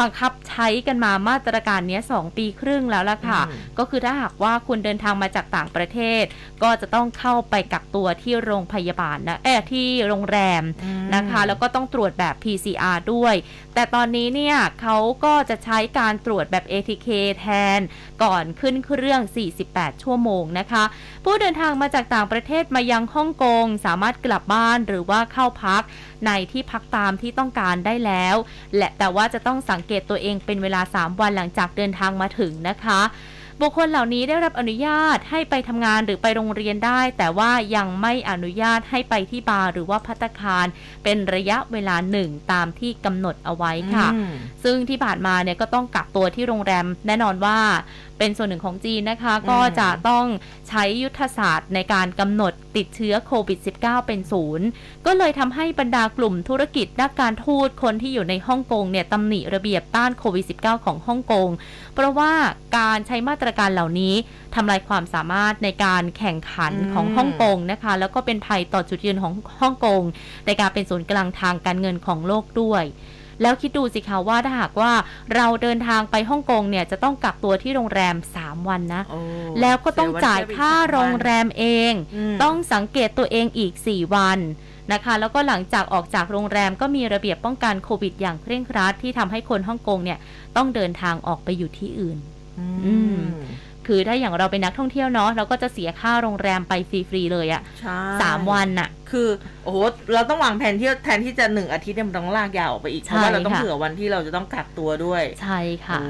บังคับใช้กันมามาตรการเนี้ยสองปีครึ่งแล้วล่ะค่ะอืมก็คือถ้าหากว่าคุณเดินทางมาจากต่างประเทศ ก็จะต้องเข้าไปกักตัวที่โรงพยาบาลนะเออที่โรงแรมอืมนะคะ แล้วก็ต้องตรวจแบบ PCR ด้วยแต่ตอนนี้เนี่ยเขาก็จะใช้การตรวจแบบ ATK แทน ก่อนขึ้นเครื่อง 48 ชั่วโมงนะคะ ผู้เดินทางมาจากต่างประเทศมายังฮ่องกง สามารถกลับบ้านหรือว่าเข้าพักในที่พักตามที่ต้องการได้แล้ว และแต่ว่าจะต้องสังเกตตัวเองเป็นเวลา 3 วันหลังจากเดินทางมาถึงนะคะ บุคคลเหล่านี้ได้รับอนุญาตให้ไปทำงานหรือไปโรงเรียนได้ แต่ว่ายังไม่อนุญาตให้ไปที่บาร์หรือว่าพัตตาคาร เป็นระยะเวลาหนึ่งตามที่กำหนดเอาไว้ค่ะอืมซึ่งที่ผ่านมาเนี่ยก็ต้องกักตัวที่โรงแรมแน่นอนว่า เป็นส่วนหนึ่งของจีนนะคะ ก็จะต้องใช้ยุทธศาสตร์ในการกำหนดติดเชื้อโควิด -19 เป็นศูนย์ก็เลยทำให้บรรดากลุ่มธุรกิจด้านการทูตคนที่อยู่ในฮ่องกงเนี่ยตำหนิระเบียบต้านโควิด -19 ของฮ่องกง เพราะว่าการใช้มาตรการเหล่านี้ทำลายความสามารถในการแข่งขันอืมของฮ่องกงนะคะ แล้วก็เป็นภัยต่อจุดยืนของฮ่องกงในการเป็นศูนย์กลางทางการเงินของโลกด้วย แล้วคิดดูสิคะว่าถ้าหากว่าเราเดินทางไปฮ่องกงเนี่ยจะต้องกักตัวที่โรงแรม 3 วันนะโอ้แล้วก็ต้องจ่ายเสีวันค่าเที่ยวโรงแรอีกมเองอืมต้องสังเกตตัวเองอีก 4 วันนะคะแล้วก็หลังจากออกจากโรงแรมก็มีระเบียบป้องกันโควิดอย่างเคร่งครัดที่ทำให้คนฮ่องกงเนี่ยต้องเดินทางออกไปอยู่ที่อื่น อือืมมคือถ้าอย่างเราเป็นนักท่องเที่ยวเนาะเราก็จะเสียค่าโรงแรมไปฟรีๆเลยอะใช่สามวันน่ะ คือโอ้โหเราต้องวางแผนที่แทนที่จะหนึ่งอาทิตย์เนี่ยมันต้องลากยาวออกไปอีกใช่เพราะว่าเราต้องค่ะเผื่อวันที่เราจะต้องกักตัวด้วย ใช่ค่ะโอ้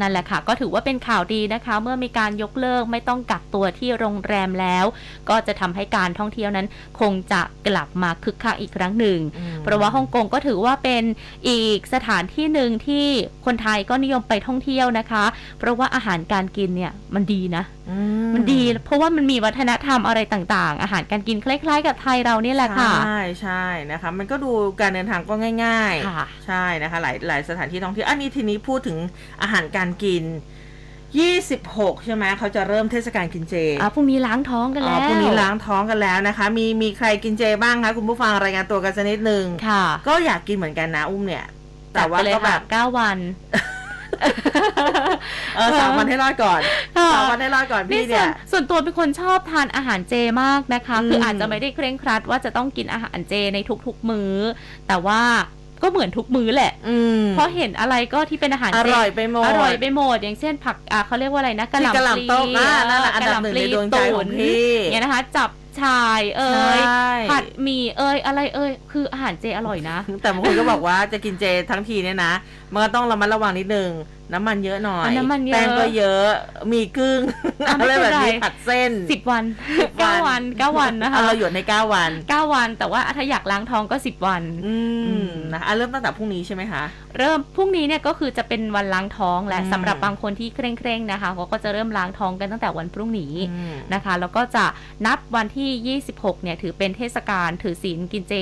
นั่นแหละค่ะ ก็ถือว่าเป็นข่าวดีนะคะ เมื่อมีการยกเลิกไม่ต้องกักตัวที่โรงแรมแล้ว ก็จะทำให้การท่องเที่ยวนั้น คงจะกลับมาคึกคักอีกครั้งหนึ่งอืมเพราะว่าฮ่องกงก็ถือว่าเป็นอีกสถานที่หนึ่งที่คนไทยก็นิยมไปท่องเที่ยวนะคะ เพราะว่าอาหารการกินเนี่ยมันดีนะอื มันดีเพราะว่ามันมีวัฒนธรรมอะไรต่างๆ อาหารการกินคล้ายๆ กับไทยเรานี่แหละค่ะ ใช่ใช่นะคะ มันก็ดูการเดินทางก็ง่ายค่ะๆใช่นะคะ หลายหลายสถานที่ท่องเที่ยวอันนี้ทีนี้พูดถึงอาหารการกิน26ใช่ไหมเขาจะเริ่มเทศกาลกินเจอะพรุ่งนี้ล้างท้องกันอ๋แล้อวพรุ่งนี้ล้างท้องกันแล้วนะคะ มีมีใครกินเจบ้างคะคุณผู้ฟังรายงานตัวกันสักนิดนึงค่ะ ก็อยากกินเหมือนกันนะอุ้มเนี่ย แต่แต่ว่าว่าเลยก็แบค่ะบเก้าวัน เออสามวันให้รอดก่อนสามวันให้รอดก่อนนี่พี่ส่เนี่วนยส่วนตัวเป็นคนชอบทานอาหารเจมากนะคะ คือมอาจจะไม่ได้เคร่งครัดว่าจะต้องกินอาหารเจในทุกๆมื้อ แต่ว่าก็เหมือนทุกมื้อแหละอืมเพราะเห็นอะไรก็ที่เป็นอาหารอเจร่อยไปหมด อร่อยไปหมด อย่างเช่นผักอ่าเขาเรียกว่าอะไรนะกะหที่กะหล่ำปลีล่ำต้มอ่านั่นแหละอันดับหนึ่งในดวงใจของพี่อย่างเงี้ยนะคะ จับ ชายเอ่ยใช่ผัดหมี่เอ่ยอะไรเอ่ยคืออาหารเจอร่อยนะ แต่บางคนก็บอกว่าจะกินเจทั้งทีเนี่ยนะมันก็ต้องระมัดระวังนิดนึงน้ำมันเยอะหน่อยอะน้ำมันเยอะแป้งก็เยอะมีกึ้งอะไม่อะไรเป็นแบบไรนี้ผัดเส้นสิบวันเก้าวันเก้าวันนะคะเอาเราหยุดในเก้าวันเก้าวัน แต่ว่าถ้าอยากล้างท้องก็สิบวัน อืมมนะอะเริ่มตั้งแต่พรุ่งนี้ใช่ไหมคะ เริ่มพรุ่งนี้เนี่ยก็คือจะเป็นวันล้างท้องและอืมสำหรับบางคนที่เคร่งๆนะคะเขาก็จะเริ่มล้างท้องกันตั้งแต่วันพรุ่งนี้อืมนะคะ แล้วก็จะนับวันที่26 เนี่ยถือเป็นเทศกาลถือศีลกินเจ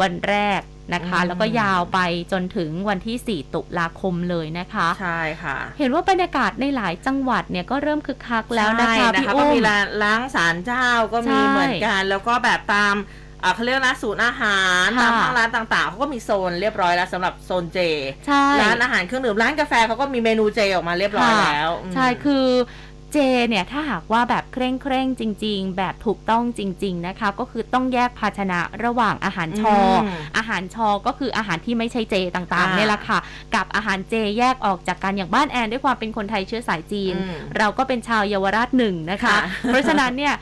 วันแรกนะคะอืมแล้วก็ยาวไปจนถึงวันที่ 4 ตุลาคมเลยนะคะ ใช่ค่ะ เห็นว่าบรรยากาศในหลายจังหวัดเนี่ยก็เริ่มคึกคักแล้วนะคะใช่พี่ก็อุ้มมีร้านล้างศาลเจ้าก็มีใช่เหมือนกัน แล้วก็แบบตามอ่าเขาเรียกนะศูนย์อาหารค่ะตามห้างร้านต่างๆเขาก็มีโซนเรียบร้อยแล้วสำหรับโซนเจใช่ร้านอาหารเครื่องดื่มร้านกาแฟเขาก็มีเมนูเจออกมาเรียบร้อยค่ะแล้วอืมใช่คือ เจเนี่ยถ้าหากว่าแบบเคร่งเคร่งๆจริง ๆ แบบถูกต้องจริง ๆนะคะ ก็คือต้องแยกภาชนะระหว่างอาหารชออมอาหารชอก็คืออาหารที่ไม่ใช่เจต่างอ่าๆเนี่ยแหละค่ะ กับอาหารเจแยกออกจากกันอย่างบ้านแอนด้วยความเป็นคนไทยเชื้อสายจีนอืมเราก็เป็นชาวเยาวราชหนึ่งนะคะค่ะเพราะฉะนั้นเนี่ย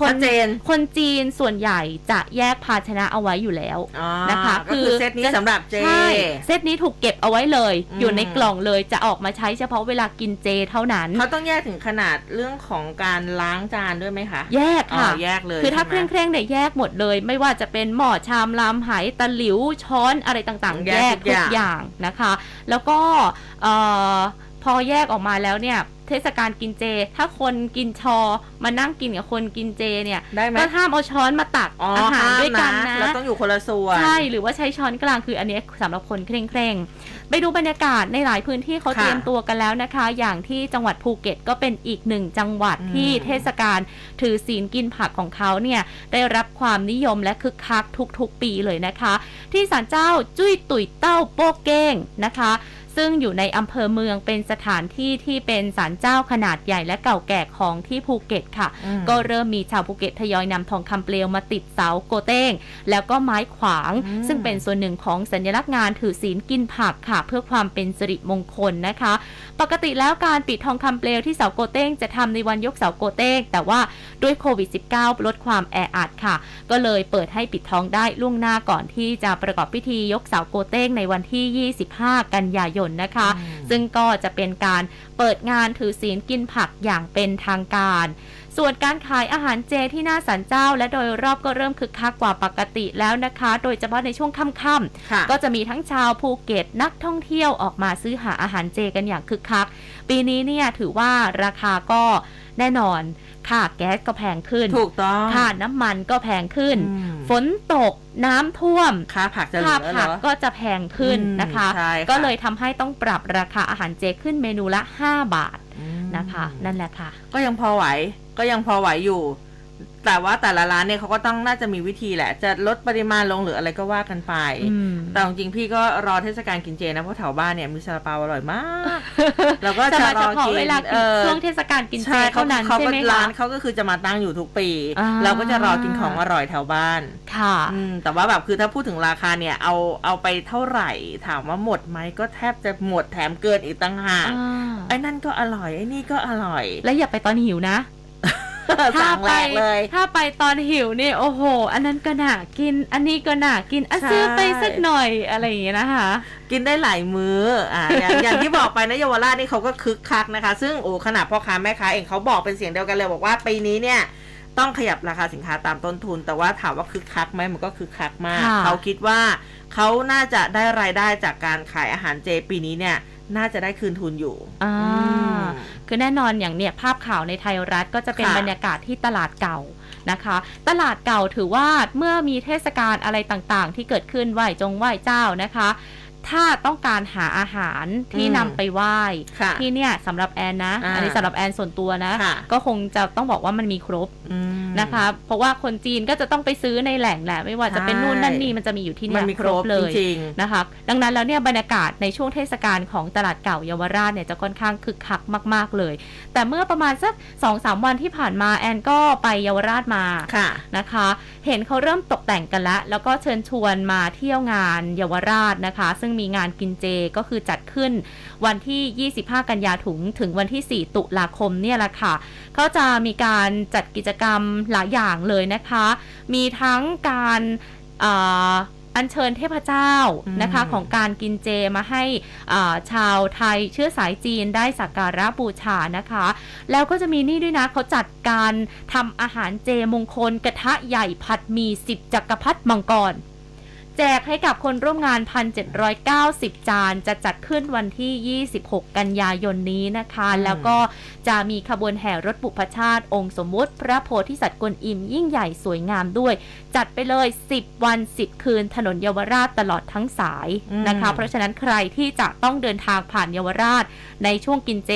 คนชัดเจนคนจีนส่วนใหญ่จะแยกภาชนะเอาไว้อยู่แล้วอ๋อนะคะก็คือเซตนี้สำหรับเจใช่เซตนี้ถูกเก็บเอาไว้เลยอืมอยู่ในกล่องเลยจะออกมาใช้เฉพาะเวลากินเจเท่านั้นเขาต้องแยกถึงขนาดเรื่องของการล้างจานด้วยไหมคะ แยกค่ะอ๋อแยกเลยคือถ้าเคใช่ร่ไหงมเคร่งๆเนี่ยแยกหมดเลย ไม่ว่าจะเป็นหม้อชามลามไหตะหลิวช้อนอะไรต่างๆ แยแยกกทุทุกกออย่างย่างนะคะ แล้วก็เอ่อ พอแยกออกมาแล้วเนี่ย เทศกาลกินเจ ถ้าคนกินชอมานั่งกินกับคนกินเจเนี่ยได้ไหมก็ห้ามเอาช้อนมาตักอ๋ออาหารห้ามด้วยกันนะนะแล้วต้องอยู่คนละส่วนใช่หรือว่าใช้ช้อนกลางคืออันเนี้ยสำหรับคนเคร่งเคร่งๆไปดูบรรยากาศในหลายพื้นที่เขาค่ะเตรียมตัวกันแล้วนะคะ อย่างที่จังหวัดภูเก็ตก็เป็นอีกหนึ่งจังหวัดอืมที่เทศกาลถือศีลกินผักของเขาเนี่ยได้รับความนิยมและคึกคักทุกๆปีเลยนะคะ ที่ศาลเจ้าจุ้ยตุ่ยเต้าโบ้เก้งนะคะ ซึ่งอยู่ในอำเภอเมืองเป็นสถานที่ที่เป็นศาลเจ้าขนาดใหญ่และเก่าแก่ของที่ภูเก็ตค่ะอืมก็เริ่มมีชาวภูเก็ตทยอยนำทองคำเปลวมาติดเสาโกเต้ง แล้วก็ไม้ขวางอืมซึ่งเป็นส่วนหนึ่งของสัญลักษณ์งานถือศีลกินผักค่ะ เพื่อความเป็นสิริมงคลนะคะ ปกติแล้วการปิดทองคำเปลวที่เสาโกเต้งจะทำในวันยกเสาโกเต้ง แต่ว่าด้วยโควิด -19 ลดความแออัดค่ะ ก็เลยเปิดให้ปิดทองได้ล่วงหน้าก่อนที่จะประกอบพิธียกเสาโกเต้งในวันที่ 25 กันยายนนะคะอืมซึ่งก็จะเป็นการเปิดงานถือศีลกินผักอย่างเป็นทางการส่วนการขายอาหารเจที่หน้าสันเจ้า และโดยรอบก็เริ่มคึกคักกว่าปกติแล้วนะคะ โดยเฉพาะในช่วงค่ำค่ะๆก็จะมีทั้งชาวภูเก็ตนักท่องเที่ยวออกมาซื้อหาอาหารเจกันอย่างคึกคัก ปีนี้เนี่ยถือว่าราคาก็ แน่นอน ค่าแก๊สก็แพงขึ้น ถูกต้อง ค่าน้ำมันก็แพงขึ้นอืมฝนตกน้ำท่วม ค่าผักจะเหลืค่าอเหรผักอก็จะแพงขึ้นอืมนะคะใช่ค่ะก็เลยทำให้ต้องปรับราคาอาหารเจขึ้นเมนูละ 5 บาทอืมนะคะ นั่นแหละค่ะ ก็ยังพอไหว ก็ยังพอไหวอยู่ แต่ว่าแต่ละร้านเนี่ยเขาก็ต้องน่าจะมีวิธีแหละ จะลดปริมาณลงหรืออะไรก็ว่ากันไปอืมแต่จริงๆพี่ก็รอเทศกาลกินเจนะ เพราะแถวบ้านเนี่ยมีซาลาเปาอร่อยมากเราก็จะจะมารเฉอพาะกินเวลาเออช่วงเทศกาลกินเจใช่เขาเท่านั้นเขาใช่ก็ไหมร้าคะนเขาก็คือจะมาตั้งอยู่ทุกปีอ่าเราก็จะรอกินของอร่อยแถวบ้านค่ะอืมแต่ว่าแบบคือถ้าพูดถึงราคาเนี่ยเอาเอาไปเท่าไหร่ถามว่าหมดไหมก็แทบจะหมดแถมเกินอีกตั้งหากอ่าไอ้นั่นก็อร่อยไอ้นี่ก็อร่อย แล้วอย่าไปตอนหิวนะ สั่งแรกเลยถ้าไปตอนหิวนี่โอ้โห อันนั้นก็น่ากิน อันนี้ก็น่ากินอะใช่ซื้อไปสักหน่อยอะไรอย่างเงี้ยนะคะ กินได้หลายมื้ออ่าอย่างอย่างที่บอกไปนะเยาวราชนี่เขาก็คึกคักนะคะ ซึ่งโอ้ขนาดพ่อค้าแม่ค้าเองเขาบอกเป็นเสียงเดียวกันเลยบอกว่าปีนี้เนี่ยต้องขยับราคาสินค้าตามต้นทุน แต่ว่าถามว่าคึกคักไหมมันก็คึกคักมากค่ะเขาคิดว่าเขาน่าจะได้รายได้จากการขายอาหารเจปีนี้เนี่ย น่าจะได้คืนทุนอยู่อ่าอืมคือแน่นอนอย่างเนี่ยภาพข่าวในไทยรัฐก็จะเป็นค่ะบรรยากาศที่ตลาดเก่านะคะ ตลาดเก่าถือว่าเมื่อมีเทศกาลอะไรต่างๆ ที่เกิดขึ้นไหว้จงไหว้เจ้านะคะ ถ้าต้องการหาอาหารที่อืมนำไปไหว้ค่ะที่เนี่ยสำหรับแอนนะอ่าอันนี้สำหรับแอนส่วนตัวนะค่ะก็คงจะต้องบอกว่ามันมีครบอืมนะคะ เพราะว่าคนจีนก็จะต้องไปซื้อในแหล่งแหละไม่ว่าจะเป็นใช่นู่นนั่นนี่มันจะมีอยู่ที่มัเนี่นยมีครบเลยจริงนะคะดังนั้นแล้วเนี่ยบรรยากาศในช่วงเทศกาลของตลาดเก่าเยาวราชเนี่ยจะค่อนข้างคึกคักมาก ๆเลย แต่เมื่อประมาณสัก2อสวันที่ผ่านมาแอนก็ไปเยาวราชมาๆค่ะนะคะ เห็นเขาเริ่มตกแต่งกันแล้วแล้วก็เชิญชวนมาเที่ยวงานเยาวราชนะคะ ซึ่งมีงานกินเจก็คือจัดขึ้นวันที่ 25 กันยาถุงถึงวันที่ 4 ตุลาคมเนี่ยแหละค่ะเขาจะมีการจัดกิจกรรมหลายอย่างเลยนะคะ มีทั้งการเอ่ออัญเชิญเทพเจ้านะคะอืมของการกินเจมาให้อ่าชาวไทยเชื้อสายจีนได้สักการะบูชานะคะ แล้วก็จะมีนี่ด้วยนะเขาจัดการทำอาหารเจมงคลกระทะใหญ่ผัดหมีสิบจักรพรรดิมังกร แจกให้กับคนร่วมงาน 1,790 จาน จะจัดขึ้นวันที่ 26 กันยายนนี้นะคะอืมแล้วก็จะมีขบวนแห่รถบุพชาติ องค์สมมุติ พระโพธิสัตว์กวนอิมยิ่งใหญ่สวยงามด้วย จัดไปเลย 10 วัน 10 คืน ถนนเยาวราชตลอดทั้งสายนะคะ เพราะฉะนั้นใครที่จะต้องเดินทางผ่านเยาวราชในช่วงกินเจ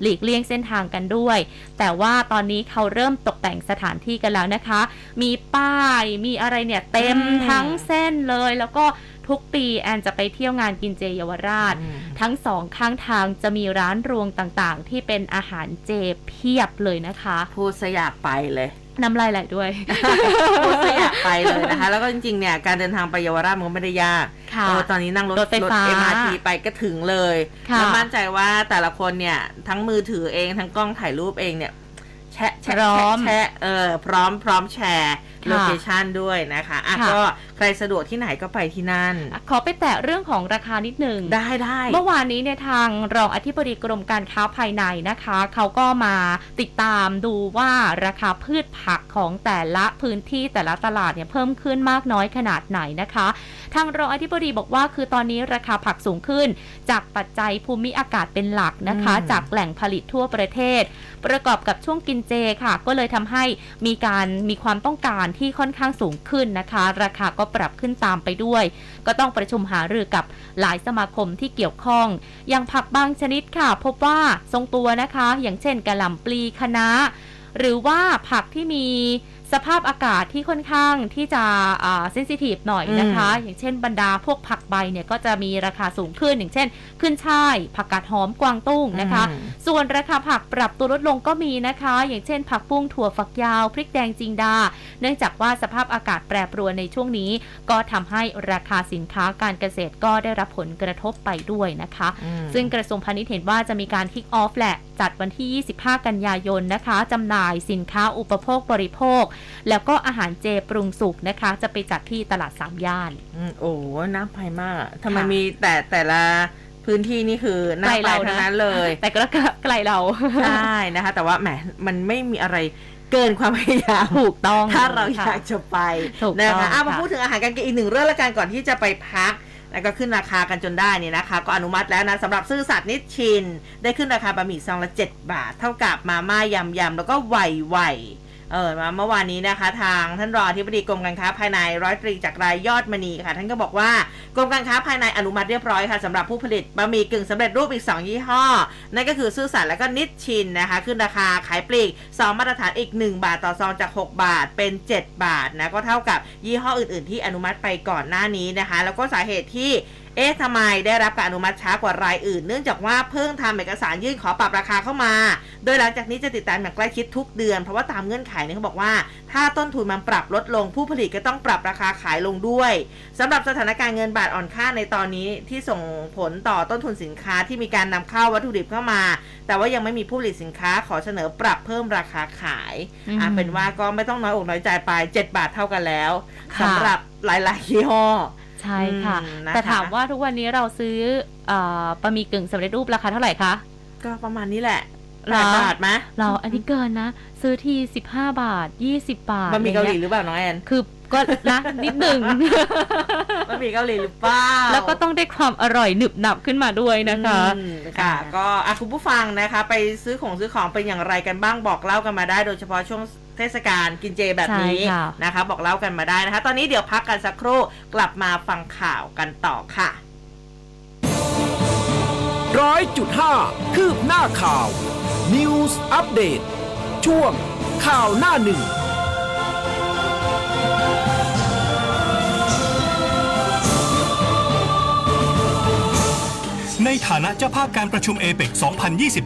หลีกเลี่ยงเส้นทางกันด้วย แต่ว่าตอนนี้เขาเริ่มตกแต่งสถานที่กันแล้วนะคะ มีป้ายมีอะไรเนี่ยเต็มอืมทั้งเส้นเลย แล้วก็ทุกปีแอนจะไปเที่ยวงานกินเจเยาวราชอืมทั้งสองข้างทางจะมีร้านรวงต่างๆ ที่เป็นอาหารเจเพียบเลยนะคะ พูดซะอยากไปเลย น้ำลายไหลด้วยพูดซะอยากไปเลยนะคะ แล้วก็จริงๆเนี่ยการเดินทางไปเยาวราชมันก็ไม่ได้ยากค่ะเออตอนนี้นั่งรถรถไฟฟ้าเอ็มอาร์ทีไปก็ถึงเลยค่ะแล้วมั่นใจว่าแต่ละคนเนี่ยทั้งมือถือเองทั้งกล้องถ่ายรูปเองเนี่ยแชะแชะพร้อมแชะเออพร้อมพร้อมแชร์ค่ะโลเคชันด้วยนะคะอะค่ะก็ใครสะดวกที่ไหนก็ไปที่นั่น ขอไปแตะเรื่องของราคานิดหนึ่งได้ได้เมื่อวานนี้เนี่ยทางรองอธิบดีกรมการค้าภายในนะคะ เขาก็มาติดตามดูว่าราคาพืชผักของแต่ละพื้นที่แต่ละตลาดเนี่ยเพิ่มขึ้นมากน้อยขนาดไหนนะคะ ทางรองอธิบดีบอกว่าคือตอนนี้ราคาผักสูงขึ้น จากปัจจัยภูมิอากาศเป็นหลักนะคะอืมจากแหล่งผลิตทั่วประเทศ ประกอบกับช่วงกินเจค่ะ ก็เลยทำให้มีการมีความต้องการที่ค่อนข้างสูงขึ้นนะคะ ราคาก็ปรับขึ้นตามไปด้วย ก็ต้องประชุมหารือกับหลายสมาคมที่เกี่ยวข้อง อย่างผักบางชนิดค่ะ พบว่าทรงตัวนะคะ อย่างเช่นกะหล่ำปลีคะน้าหรือว่าผักที่มี สภาพอากาศที่ค่อนข้างที่จะเซนซิทีฟหน่อยนะคะ อย่างเช่นบรรดาพวกผักใบเนี่ยก็จะมีราคาสูงขึ้น อย่างเช่น ขึ้นช่าย ผักกาดหอมกวางตุ้งนะคะอืมส่วนราคาผักปรับตัวลดลงก็มีนะคะ อย่างเช่น ผักบุ้งถั่วฝักยาว พริกแดงจิงดา เนื่องจากว่าสภาพอากาศแปรปรวนในช่วงนี้ ก็ทำให้ราคาสินค้าการเกษตรก็ได้รับผลกระทบไปด้วยนะคะอืมซึ่งกระทรวงพาณิชย์เห็นว่าจะมีการคิกออฟแหละ จัดวันที่ 25 กันยายนนะคะจำหน่ายสินค้าอุปโภคบริโภคแล้วก็อาหารเจปรุงสุกนะคะ จะไปจัดที่ตลาดสามย่านอืมโอ้น้ำไปมากอะทำไมค่ะมีแต่แต่ละพื้นที่นี่คือน้ำไปทั้งนั้นเลย แต่ก็ไกลเราใช่นะคะ แต่ว่าแหมมันไม่มีอะไรเกินความพยายามถูกต้องถ้าเราค่ะอยากจะไปถูกนะต้องคะอะมาค่ะพูดถึงอาหารการกินอีกหนึ่งเรื่องละกันก่อนที่จะไปพักแล้วก็ขึ้นราคากันจนได้เนี่ยนะคะ ก็อนุมัติแล้วนะสำหรับซื่อสัตย์นิชชิน ได้ขึ้นราคาบะหมี่ซองละ 7 บาท เท่ากับมาม่ายำยำแล้วก็ไวไว เออมาเมื่อวานนี้นะคะ ทางท่านรองอธิบดีกรมการค้าภายในร้อยตรีจากรายยอดมณีค่ะ ท่านก็บอกว่ากรมการค้าภายในอนุมัติเรียบร้อยค่ะสำหรับผู้ผลิตบะหมี่กึ่งสำเร็จรูปอีก 2 ยี่ห้อ นั่นก็คือซื่อสัตย์และก็นิชชินนะคะ ขึ้นราคาขายปลีก 2 มาตรฐานอีก 1 บาทต่อซองจาก 6 บาทเป็น 7 บาทนะก็เท่ากับยี่ห้ออื่น ๆ ที่อนุมัติไปก่อนหน้านี้นะคะ แล้วก็สาเหตุที่ เอ๊ะทำไมได้รับการอนุมัติช้ากว่ารายอื่น เนื่องจากว่าเพิ่งทำเอกสารยื่นขอปรับราคาเข้ามา โดยหลังจากนี้จะติดตามอย่างใกล้ชิดทุกเดือน เพราะว่าตามเงื่อนไขเนี่ยเขาบอกว่า ถ้าต้นทุนมันปรับลดลงผู้ผลิตก็ต้องปรับราคาขายลงด้วยสำหรับสถานการณ์เงินบาทอ่อนค่าในตอนนี้ที่ส่งผลต่อต้นทุนสินค้าที่มีการนำเข้าวัตถุดิบเข้ามา แต่ว่ายังไม่มีผู้ผลิตสินค้าขอเสนอปรับเพิ่มราคาขายอืมอะเป็นว่าก็ไม่ต้องน้อยอกน้อยใจไป 7 บาทเท่ากันแล้วค่ะสำหรับหลายๆยี่ห้อ ใช่ค่ะอืมนะคะแต่ถามว่าทุกวันนี้เราซื้อเอ่อบะหมี่กึ่งสำเร็จรูปราคาเท่าไหร่คะ ก็ประมาณนี้แหละเหรอแปดบาทไหมเราอันนี้เกินนะ ซื้อที15บาท20บาทบะหมี่เกาหลีอะไรหงี้ยรือเปล่าน้องแอนคือก็นะนิดหนึ่งบะหมี่เกาหลีหรือเปล่า แล้วก็ต้องได้ความอร่อยหนึบหนับขึ้นมาด้วยนะคะอืมค่ะ ก็อะคุณผู้ฟังนะคะ ไปซื้อของซื้อของเป็นอย่างไรกันบ้างบอกเล่ากันมาได้โดยเฉพาะช่วง เทศกาลกินเจแบบนี้ใช่ค่ะนะคะ บอกเล่ากันมาได้นะคะ ตอนนี้เดี๋ยวพักกันสักครู่กลับมาฟังข่าวกันต่อค่ะร้อยจุดห้าคืบหน้าข่าว News อัปเดตช่วงข่าวหน้าหนึ่งในฐานะเจ้าภาพการประชุมเอเปก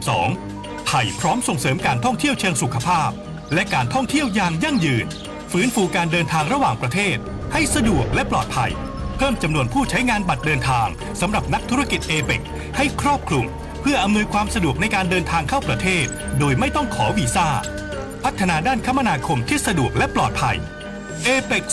2022 ไทยพร้อมส่งเสริมการท่องเที่ยวเชิงสุขภาพ และการท่องเที่ยวอย่างยั่งยืน ฟื้นฟูการเดินทางระหว่างประเทศ ให้สะดวกและปลอดภัย เพิ่มจำนวนผู้ใช้งานบัตรเดินทางสำหรับนักธุรกิจเอเปกให้ครอบคลุม เพื่ออำนวยความสะดวกในการเดินทางเข้าประเทศ โดยไม่ต้องขอวีซ่า พัฒนาด้านคมนาคมที่สะดวกและปลอดภัยเอเปก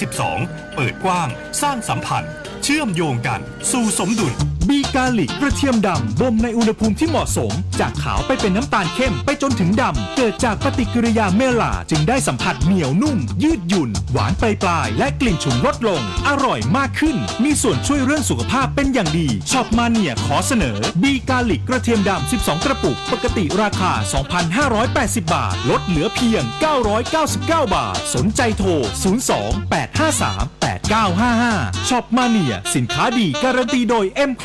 2022 เปิดกว้าง สร้างสัมพันธ์ เชื่อมโยงกัน สู่สมดุล บีกาลิกกระเทียมดำบ่มในอุณหภูมิที่เหมาะสม จากขาวไปเป็นน้ำตาลเข้มไปจนถึงดำ เกิดจากปฏิกิริยาเมลาจึงได้สัมผัสเหนียวนุ่ม ยืดหยุ่น หวานปลายปลาย และกลิ่นฉุนลดลง อร่อยมากขึ้น มีส่วนช่วยเรื่องสุขภาพเป็นอย่างดี Shop Mania ขอเสนอ B Garlic กระเทียมดำ 12 กระปุก ปกติราคา 2,580 บาท ลดเหลือเพียง 999 บาท สนใจโทร 02-853-8955 Shop Mania สินค้าดีการันตีโดย m c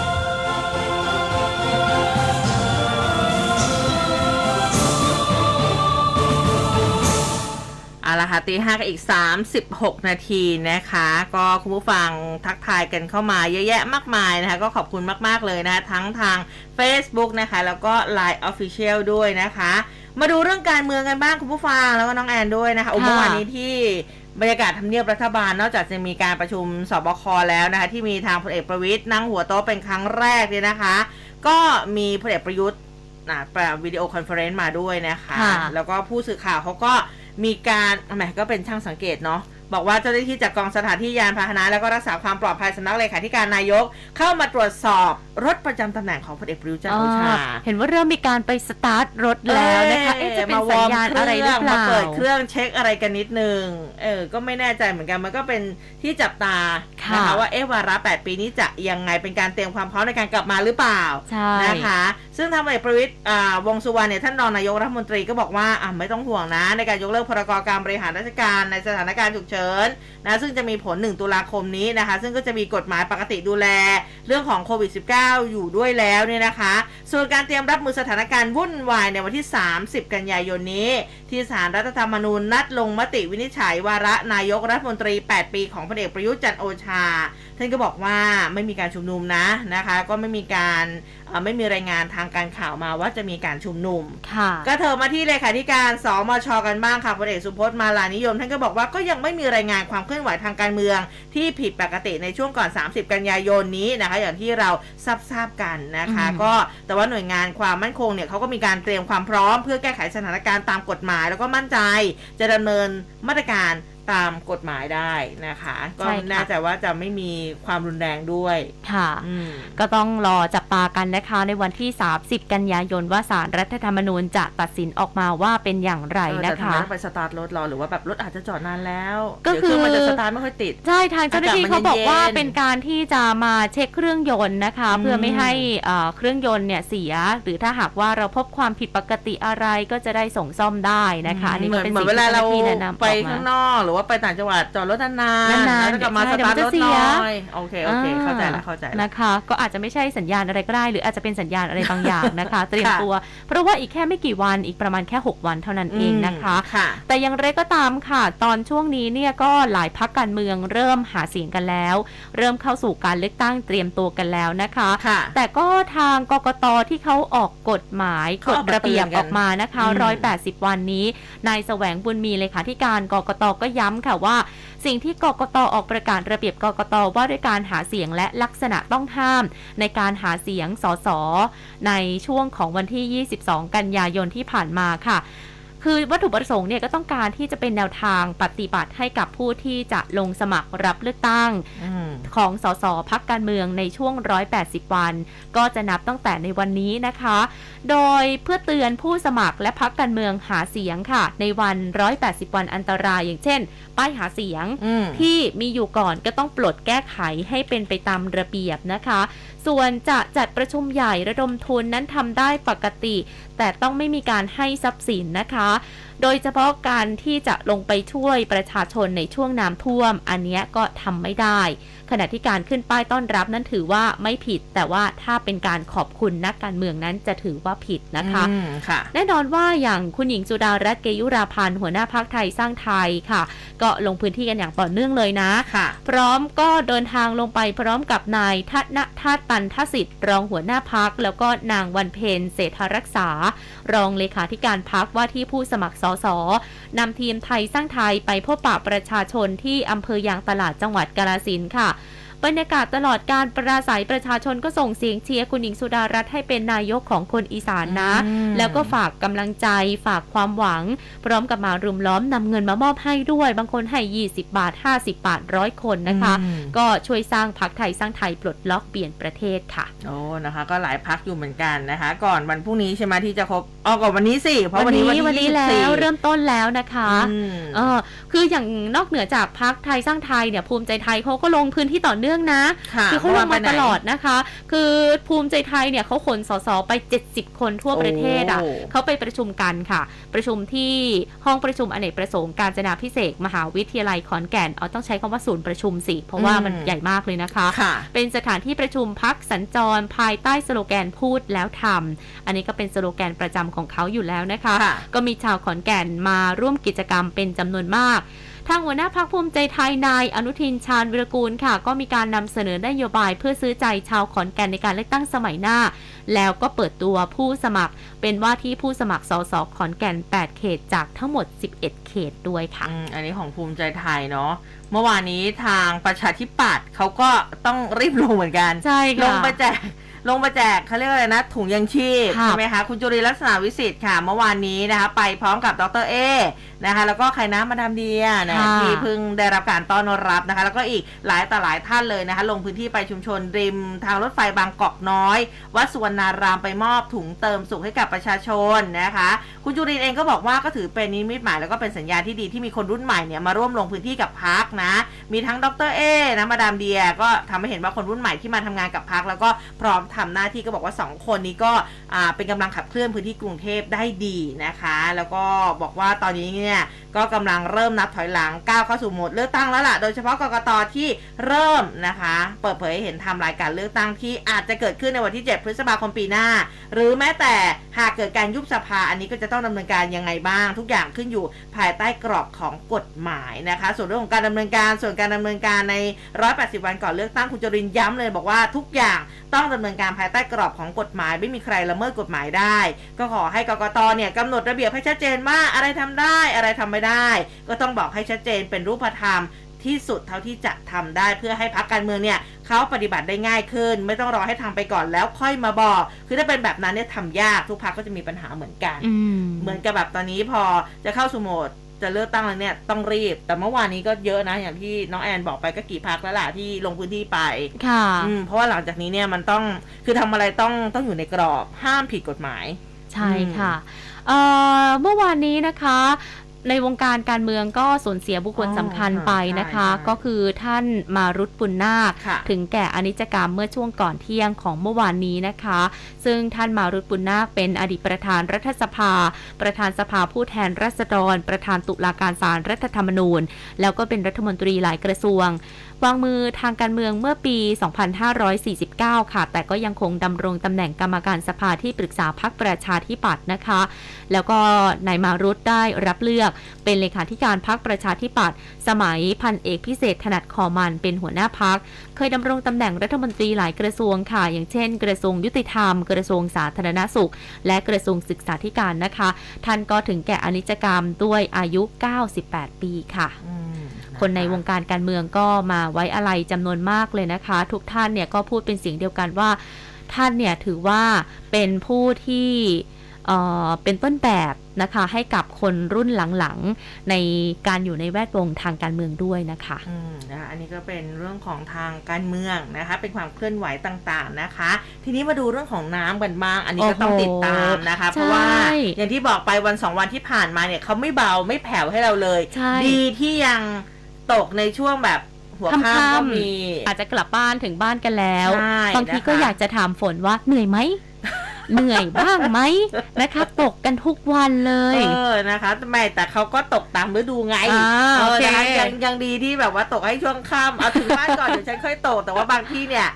เอาละค่ะตีห้ากับอีก 36 นาทีนะคะ ก็คุณผู้ฟังทักทายกันเข้ามาเยอะแยะมากมายนะคะ ก็ขอบคุณมาก ๆ เลยนะ ทั้งทาง Facebook นะคะ แล้วก็ LINE Official ด้วยนะคะ มาดูเรื่องการเมืองกันบ้างคุณผู้ฟังแล้วก็น้องแอนด้วยนะคะโอ้ค่ะเมื่อวานนี้ที่บรรยากาศทำเนียบรัฐบาลนอกจากจะมีการประชุมศบคแล้วนะคะ ที่มีทางพลเอกประวิตรนั่งหัวโต๊ะเป็นครั้งแรกเนี่ยนะคะ ก็มีพลเอกประยุทธ์นะแบบ video conference มาด้วยนะคะค่ะแล้วก็ผู้สื่อข่าวเขาก็ มีการแหมก็เป็นช่างสังเกตเนาะ บอกว่าเจ้าหน้าที่จากกองสถานที่ยานพาหนะ แล้วก็รักษาความปลอดภัยสำนักเลขาธิการนายก เข้ามาตรวจสอบรถประจำตำแหน่งของพลเอกประยุทธ์จันทร์โอชาอ่าเห็นว่าเริ่มมีการไปสตาร์ทรถแล้วนะคะเอ๊ะจะเป็นสัญญาณอะไรหรือเปมาล่าเปิดเครื่องเช็คอะไรกันนิดนึงเออก็ไม่แน่ใจเหมือนกันมันก็เป็นที่จับตาค่ะนะคะว่าเอ๊ะวาระ 8 ปีนี้จะยังไงเป็นการเตรียมความพร้อมในการกลับมาหรือเปล่าใช่นะคะ ซึ่งทางพลเอกประวิตยอ่าวงษ์สุวรรณเนี่ยท่านรองนายกรัฐมนตรีก็บอกว่าอะไม่ต้องห่วงนะ ในการยกเลิกพรกการบริหารราชการในสถานการณ์ฉุกเฉินนะซึ่งจะมีผล 1 ตุลาคมนี้นะคะ ซึ่งก็จะมีกฎหมายปกติดูแล เรื่องของโควิด -19 อยู่ด้วยแล้วเนี่ยนะคะ ส่วนการเตรียมรับมือสถานการณ์วุ่นวายในวันที่ 30 กันยายนนี้ ที่ศาลรัฐธรรมนูญนัดลงมติวินิจฉัยวาระนายกรัฐมนตรี 8 ปีของพลเอกประยุทธ์จันโอชา ท่านก็บอกว่าไม่มีการชุมนุมนะนะคะ ก็ไม่มีการเอ่อไม่มีรายงานทางการข่าวมาว่าจะมีการชุมนุมค่ะก็เถอะมาที่เลขาธิการสมชกันบ้างค่ะพลเอกสุพจน์มาลานิยม ท่านก็บอกว่าก็ยังไม่มีรายงานความเคลื่อนไหวทางการเมือง ที่ผิดปกติในช่วงก่อน 30 กันยายนนี้นะคะ อย่างที่เราทราบทราบๆกันนะคะอืมก็แต่ว่าหน่วยงานความมั่นคงเนี่ยเขาก็มีการเตรียมความพร้อม เพื่อแก้ไขสถานการณ์ตามกฎหมาย แล้วก็มั่นใจ จะดำเนินมาตรการ ตามกฎหมายได้นะคะ ก็ใช่ค่ะน่าจะว่าจะไม่มีความรุนแรงด้วยค่ะอืมก็ต้องรอจับตากันนะคะในวันที่ 30 กันยายนว่าสารรัฐธรรมนูญจะตัดสินออกมาว่าเป็นอย่างไรเออแต่นะทำไมคะต้องไปสตาร์ทรถรอหรือว่าแบบรถอาจจะจอดนานแล้ว ก็เดี๋ยวคือเครื่องมันจะสตาร์ทไม่ค่อยติดใช่ทางเจ้าหน้าที่อากาศมันเขาบอกว่าเย็นๆเป็นการที่จะมาเช็คเครื่องยนต์นะคะอืมเพื่อไม่ให้เอ่อเครื่องยนต์เนี่ยเสีย หรือถ้าหากว่าเราพบความผิดปกติอะไรก็จะได้ส่งซ่อมได้นะคะอันนี้เหมืก็อนเป็นเหมือสิ่นงเวที่ลาเจ้าหเราน้าที่แนะนำไปออกข้างมานอกหรือว่าไปต่างจังหวัดจอดรถนานๆนานๆแล้วกลับมาเดี๋สยวตาร์ทเดี๋ยวรมันถจะเสียน้อยโอเคโอเคเข้าใจแล้วเข้าใจแล้วนะคะ ก็อาจจะไม่ใช่สัญญาณอะไรก็ได้ หรืออาจจะเป็นสัญญาณอะไรบางอย่างนะคะ เตรียมค่ะตัว เพราะว่าอีกแค่ไม่กี่วันอีกประมาณแค่ 6 วันเท่านั้นเองนะคะค่ะแต่อย่างไรก็ตามค่ะ ตอนช่วงนี้เนี่ยก็หลายพักการเมืองเริ่มหาเสียงกันแล้ว เริ่มเข้าสู่การเลือกตั้งเตรียมตัวกันแล้วนะคะค่ะแต่ก็ทางกกตที่เขาออกกฎหมายกเขาฎออกมาระเบียบเตือนกันออกมานะคะอืม180 วันนี้นายแสวงบุญมีเลขาธิการกกตก็ย้ำค่ะว่า สิ่งที่กกตออกประกาศระเบียบกกตว่าด้วยการหาเสียงและลักษณะต้องห้าม ในการหาเสียงสสในช่วงของวันที่ 22 กันยายนที่ผ่านมาค่ะ คือวัตถุประสงค์เนี่ยก็ต้องการที่จะเป็นแนวทางปฏิบัติให้กับผู้ที่จะลงสมัครรับเลือกตั้งอืมของสสพักการเมืองในช่วง 180 วัน ก็จะนับตั้งแต่ในวันนี้นะคะ โดยเพื่อเตือนผู้สมัครและพักการเมืองหาเสียงค่ะ ในวัน 180 วันอันตรายอย่างเช่น ป้ายหาเสียงอืมที่มีอยู่ก่อนก็ต้องปลดแก้ไขให้เป็นไปตามระเบียบนะคะ ส่วนจะจัดประชุมใหญ่ระดมทุนนั้นทำได้ปกติ แต่ต้องไม่มีการให้ทรัพย์สินนะคะ โดยเฉพาะการที่จะลงไปช่วยประชาชนในช่วงน้ำท่วม อันนี้ก็ทำไม่ได้ ขณะที่การขึ้นป้ายต้อนรับนั้นถือว่าไม่ผิด แต่ว่าถ้าเป็นการขอบคุณนักการเมืองนั้นจะถือว่าผิดนะคะอืมค่ะแน่นอนว่าอย่างคุณหญิงสุดารัตน์เกยุราพันธ์หัวหน้าพักไทยสร้างไทยค่ะ ก็ลงพื้นที่กันอย่างต่อเนื่องเลยนะค่ะพร้อมก็เดินทางลงไปพร้อมกับนายทัศนทาตปันทสิทธิ์รองหัวหน้าพักแล้วก็นางวันเพ็ญเศรษฐรักษา รองเลขาธิการพักว่าที่ผู้สมัครสสนำทีมไทยสร้างไทยไปพบปะประชาชนที่อำเภอยางตลาดจังหวัดกาลสินค่ะ บรรยากาศตลอดการปราศัยประชาชนก็ส่งเสียงเชียร์คุณหญิงสุดารัตน์ให้เป็นนายกของคนอีสานนะอืมแล้วก็ฝากกำลังใจฝากความหวัง พร้อมกับมารุมล้อมนำเงินมามอบให้ด้วย บางคนให้ 20 บาท 50 บาทร้อยคนนะคะอืมก็ช่วยสร้างพักไทยสร้างไทยปลดล็อกเปลี่ยนประเทศค่ะโอ้นะคะ ก็หลายพักอยู่เหมือนกันนะคะ ก่อนวันพรุ่งนี้ใช่ไหมที่จะครบอ๋อก่อนวันนี้สิเพราะวันนี้วันที่วันนี้แล้ว24เริ่มต้นแล้วนะคะอืมเออคืออย่างนอกเหนือจากพักไทยสร้างไทยเนี่ยภูมิใจไทยเขาก็ลงพื้นที่ต่อเนื่องนะค่ะคือเขาลงมาเพระว่ไปไหนตลอดนะคะ คือภูมิใจไทยเนี่ยเขาขนสสไป 70 คนทั่วประเทศอะโอ้เขาไปประชุมกันค่ะ ประชุมที่ห้องประชุมอเนกประสงค์การจนาพิเศษกมหาวิทยาลัยขอนแก่นเอาต้องใช้คำว่าศูนย์ประชุมสิเพราะว่ามันใหญ่มากเลยนะคะค่ะเป็นสถานที่ประชุมพักสัญจรภายใต้สโลแกนพูดแล้วทำอันนี้ก็เป็นสโลแกนประจำของเขาอยู่แล้วนะคะค่ะก็มีชาวขอนแก่นมาร่วมกิจกรรมเป็นจำนวนมากทางหัวหน้าพักภูมิใจไทยนายอนุทินชาญวิรกูลค่ะ ก็มีการนำเสนอนโยบายเพื่อซื้อใจชาวขอนแก่นในการเลือกตั้งสมัยหน้า แล้วก็เปิดตัวผู้สมัครเป็นว่าที่ผู้สมัครสสขอนแก่น 8 เขตจากทั้งหมด 11 เขตด้วยค่ะอืมอันนี้ของภูมิใจไทยเนาะเมื่อวานนี้ทางประชาธิปัตย์เขาก็ต้องรีบลงเหมือนกันใช่ค่ะลงไปแจกลงไปแจกเขาเรียกว่าอะไรนะ ถุงยังชีพค่ะใช่ไหมคะ คุณจุรินทร์ลักษณะวิสิทธิ์ค่ะ เมื่อวานนี้นะคะ ไปพร้อมกับดรเอ นะคะแล้วก็ใครนะมาดามเดียนะค่ะที่เพิ่งได้รับการต้อนรับนะคะ แล้วก็อีกหลายต่อหลายท่านเลยนะคะ ลงพื้นที่ไปชุมชนริม ทางรถไฟบางกอกน้อย วัดสุวรรณารามไปมอบถุงเติมสุขให้กับประชาชนนะคะ คุณจุรินทร์เองก็บอกว่าก็ถือเป็นนิมิตหมายแล้วก็เป็นสัญญาณที่ดีที่มีคนรุ่นใหม่เนี่ยมาร่วมลงพื้นที่กับพักนะ มีทั้งดรเอนะมาดามเดียก็ทำให้เห็นว่าคนรุ่นใหม่ที่มาทำงานกับพักแล้วก็พร้อมทำหน้าที่ก็บอกว่าสองคนนี้ก็อ่าเป็นกำลังขับเคลื่อนพื้นที่กรุงเทพได้ดีนะคะ แล้วก็บอกว่าตอนนี้เนี่ยก็กำลังเริ่มนับถอยหลังก้าวเข้าสู่โหมดเลือกตั้งแล้วล่ะ โดยเฉพาะกกตที่เริ่มนะคะ เปิดเผยเห็นทำรายการเลือกตั้งที่อาจจะเกิดขึ้นในวันที่ 7 พฤษภาคมปีหน้า หรือแม้แต่หากเกิดการยุบสภาอันนี้ก็จะต้องดำเนินการยังไงบ้าง ทุกอย่างขึ้นอยู่ภายใต้กรอบของกฎหมายนะคะ ส่วนเรื่องของการดำเนินการส่วนการดำเนินการใน 180 วันก่อนเลือกตั้งคุณจรินย้ำเลยบอกว่าทุกอย่างต้องดำเนินการภายใต้กรอบของกฎหมาย ไม่มีใครละเมิดกฎหมายได้ ก็ขอให้กกตเนี่ยกำหนดระเบียบให้ชัดเจนว่าอะไรทำได้อะไรทำไม่ได้ ก็ต้องบอกให้ชัดเจนเป็นรูปธรรมที่สุดเท่าที่จะทำได้เพื่อให้พักการเมืองเนี่ยเขาปฏิบัติได้ง่ายขึ้น ไม่ต้องรอให้ทำไปก่อนแล้วค่อยมาบอก คือถ้าเป็นแบบนั้นเนี่ยทำยากทุกพักก็จะมีปัญหาเหมือนกันอืมเหมือนกับแบบตอนนี้พอจะเข้าสู่โหมดจะเลือกตั้งแล้วเนี่ยต้องรีบ แต่เมื่อวานนี้ก็เยอะนะ อย่างที่น้องแอนบอกไปก็กี่พักแล้วล่ะที่ลงพื้นที่ไป ค่ะอืมเพราะว่าหลังจากนี้เนี่ยมันต้องคือทำอะไรต้องต้องอยู่ในกรอบห้ามผิดกฎหมาย ใช่ค่ะเอ่อเมื่อวานนี้นะคะ ในวงการการเมืองก็สูญเสียบุคคลอ๋อสำคัญไปนะคะใช่ใช่ก็คือท่านมารุตปุณนาคค่ะถึงแก่อนิจกรรมเมื่อช่วงก่อนเที่ยงของเมื่อวานนี้นะคะ ซึ่งท่านมารุตปุณนาคเป็นอดีตประธานรัฐสภา ประธานสภาผู้แทนราษฎร ประธานตุลาการศาลรัฐธรรมนูญ แล้วก็เป็นรัฐมนตรีหลายกระทรวง วางมือทางการเมืองเมื่อปี 2549 ค่ะ แต่ก็ยังคงดำรงตำแหน่งกรรมการสภาที่ปรึกษาพักประชาธิปัตย์นะคะ แล้วก็นายมารุตได้รับเลือกเป็นเลขาธิการพักประชาธิปัตย์สมัยพันเอกพิเศษถนัดคอมันเป็นหัวหน้าพักเคยดำรงตำแหน่งรัฐมนตรีหลายกระทรวงค่ะ อย่างเช่น กระทรวงยุติธรรม กระทรวงสาธารณสุข และกระทรวงศึกษาธิการนะคะ ท่านก็ถึงแก่อนิจกรรมด้วยอายุ 98 ปีค่ะอืมะะ คนในวงการการเมืองก็มาไว้อะไรจำนวนมากเลยนะคะ ทุกท่านเนี่ยก็พูดเป็นเสียงเดียวกันว่า ท่านเนี่ยถือว่าเป็นผู้ที่เอ่อเป็นต้นแบบนะคะให้กับคนรุ่นหลังๆ ในการอยู่ในแวดวงทางการเมืองด้วยนะคะอืมนะคะอันนี้ก็เป็นเรื่องของทางการเมืองนะคะ เป็นความเคลื่อนไหวต่างๆนะคะ ทีนี้มาดูเรื่องของน้ำกันบ้าง อันนี้ก็ต้องโอ้โหติดตามนะคะ เพราะว่าใช่อย่างที่บอกไปวันสองวันที่ผ่านมาเนี่ยเขาไม่เบาไม่แผ่วให้เราเลยใช่ดีที่ยัง ตกในช่วงแบบหัวค่ำก็มีอาจจะกลับบ้านถึงบ้านกันแล้วใช่บางทีนะคะก็อยากจะถามฝนว่าเหนื่อยไหมเหนื่อยบ้างไหมนะคะ ตกกันทุกวันเลย เออนะคะไม่แต่เขาก็ตกตามฤดูไงอ่าเออโอเคนะคะยังยังดีที่แบบว่าตกให้ช่วงค่ำเอาถึงบ้านก่อนเดี๋ยวฉันค่อยตกแต่ว่าบางที่เนี่ย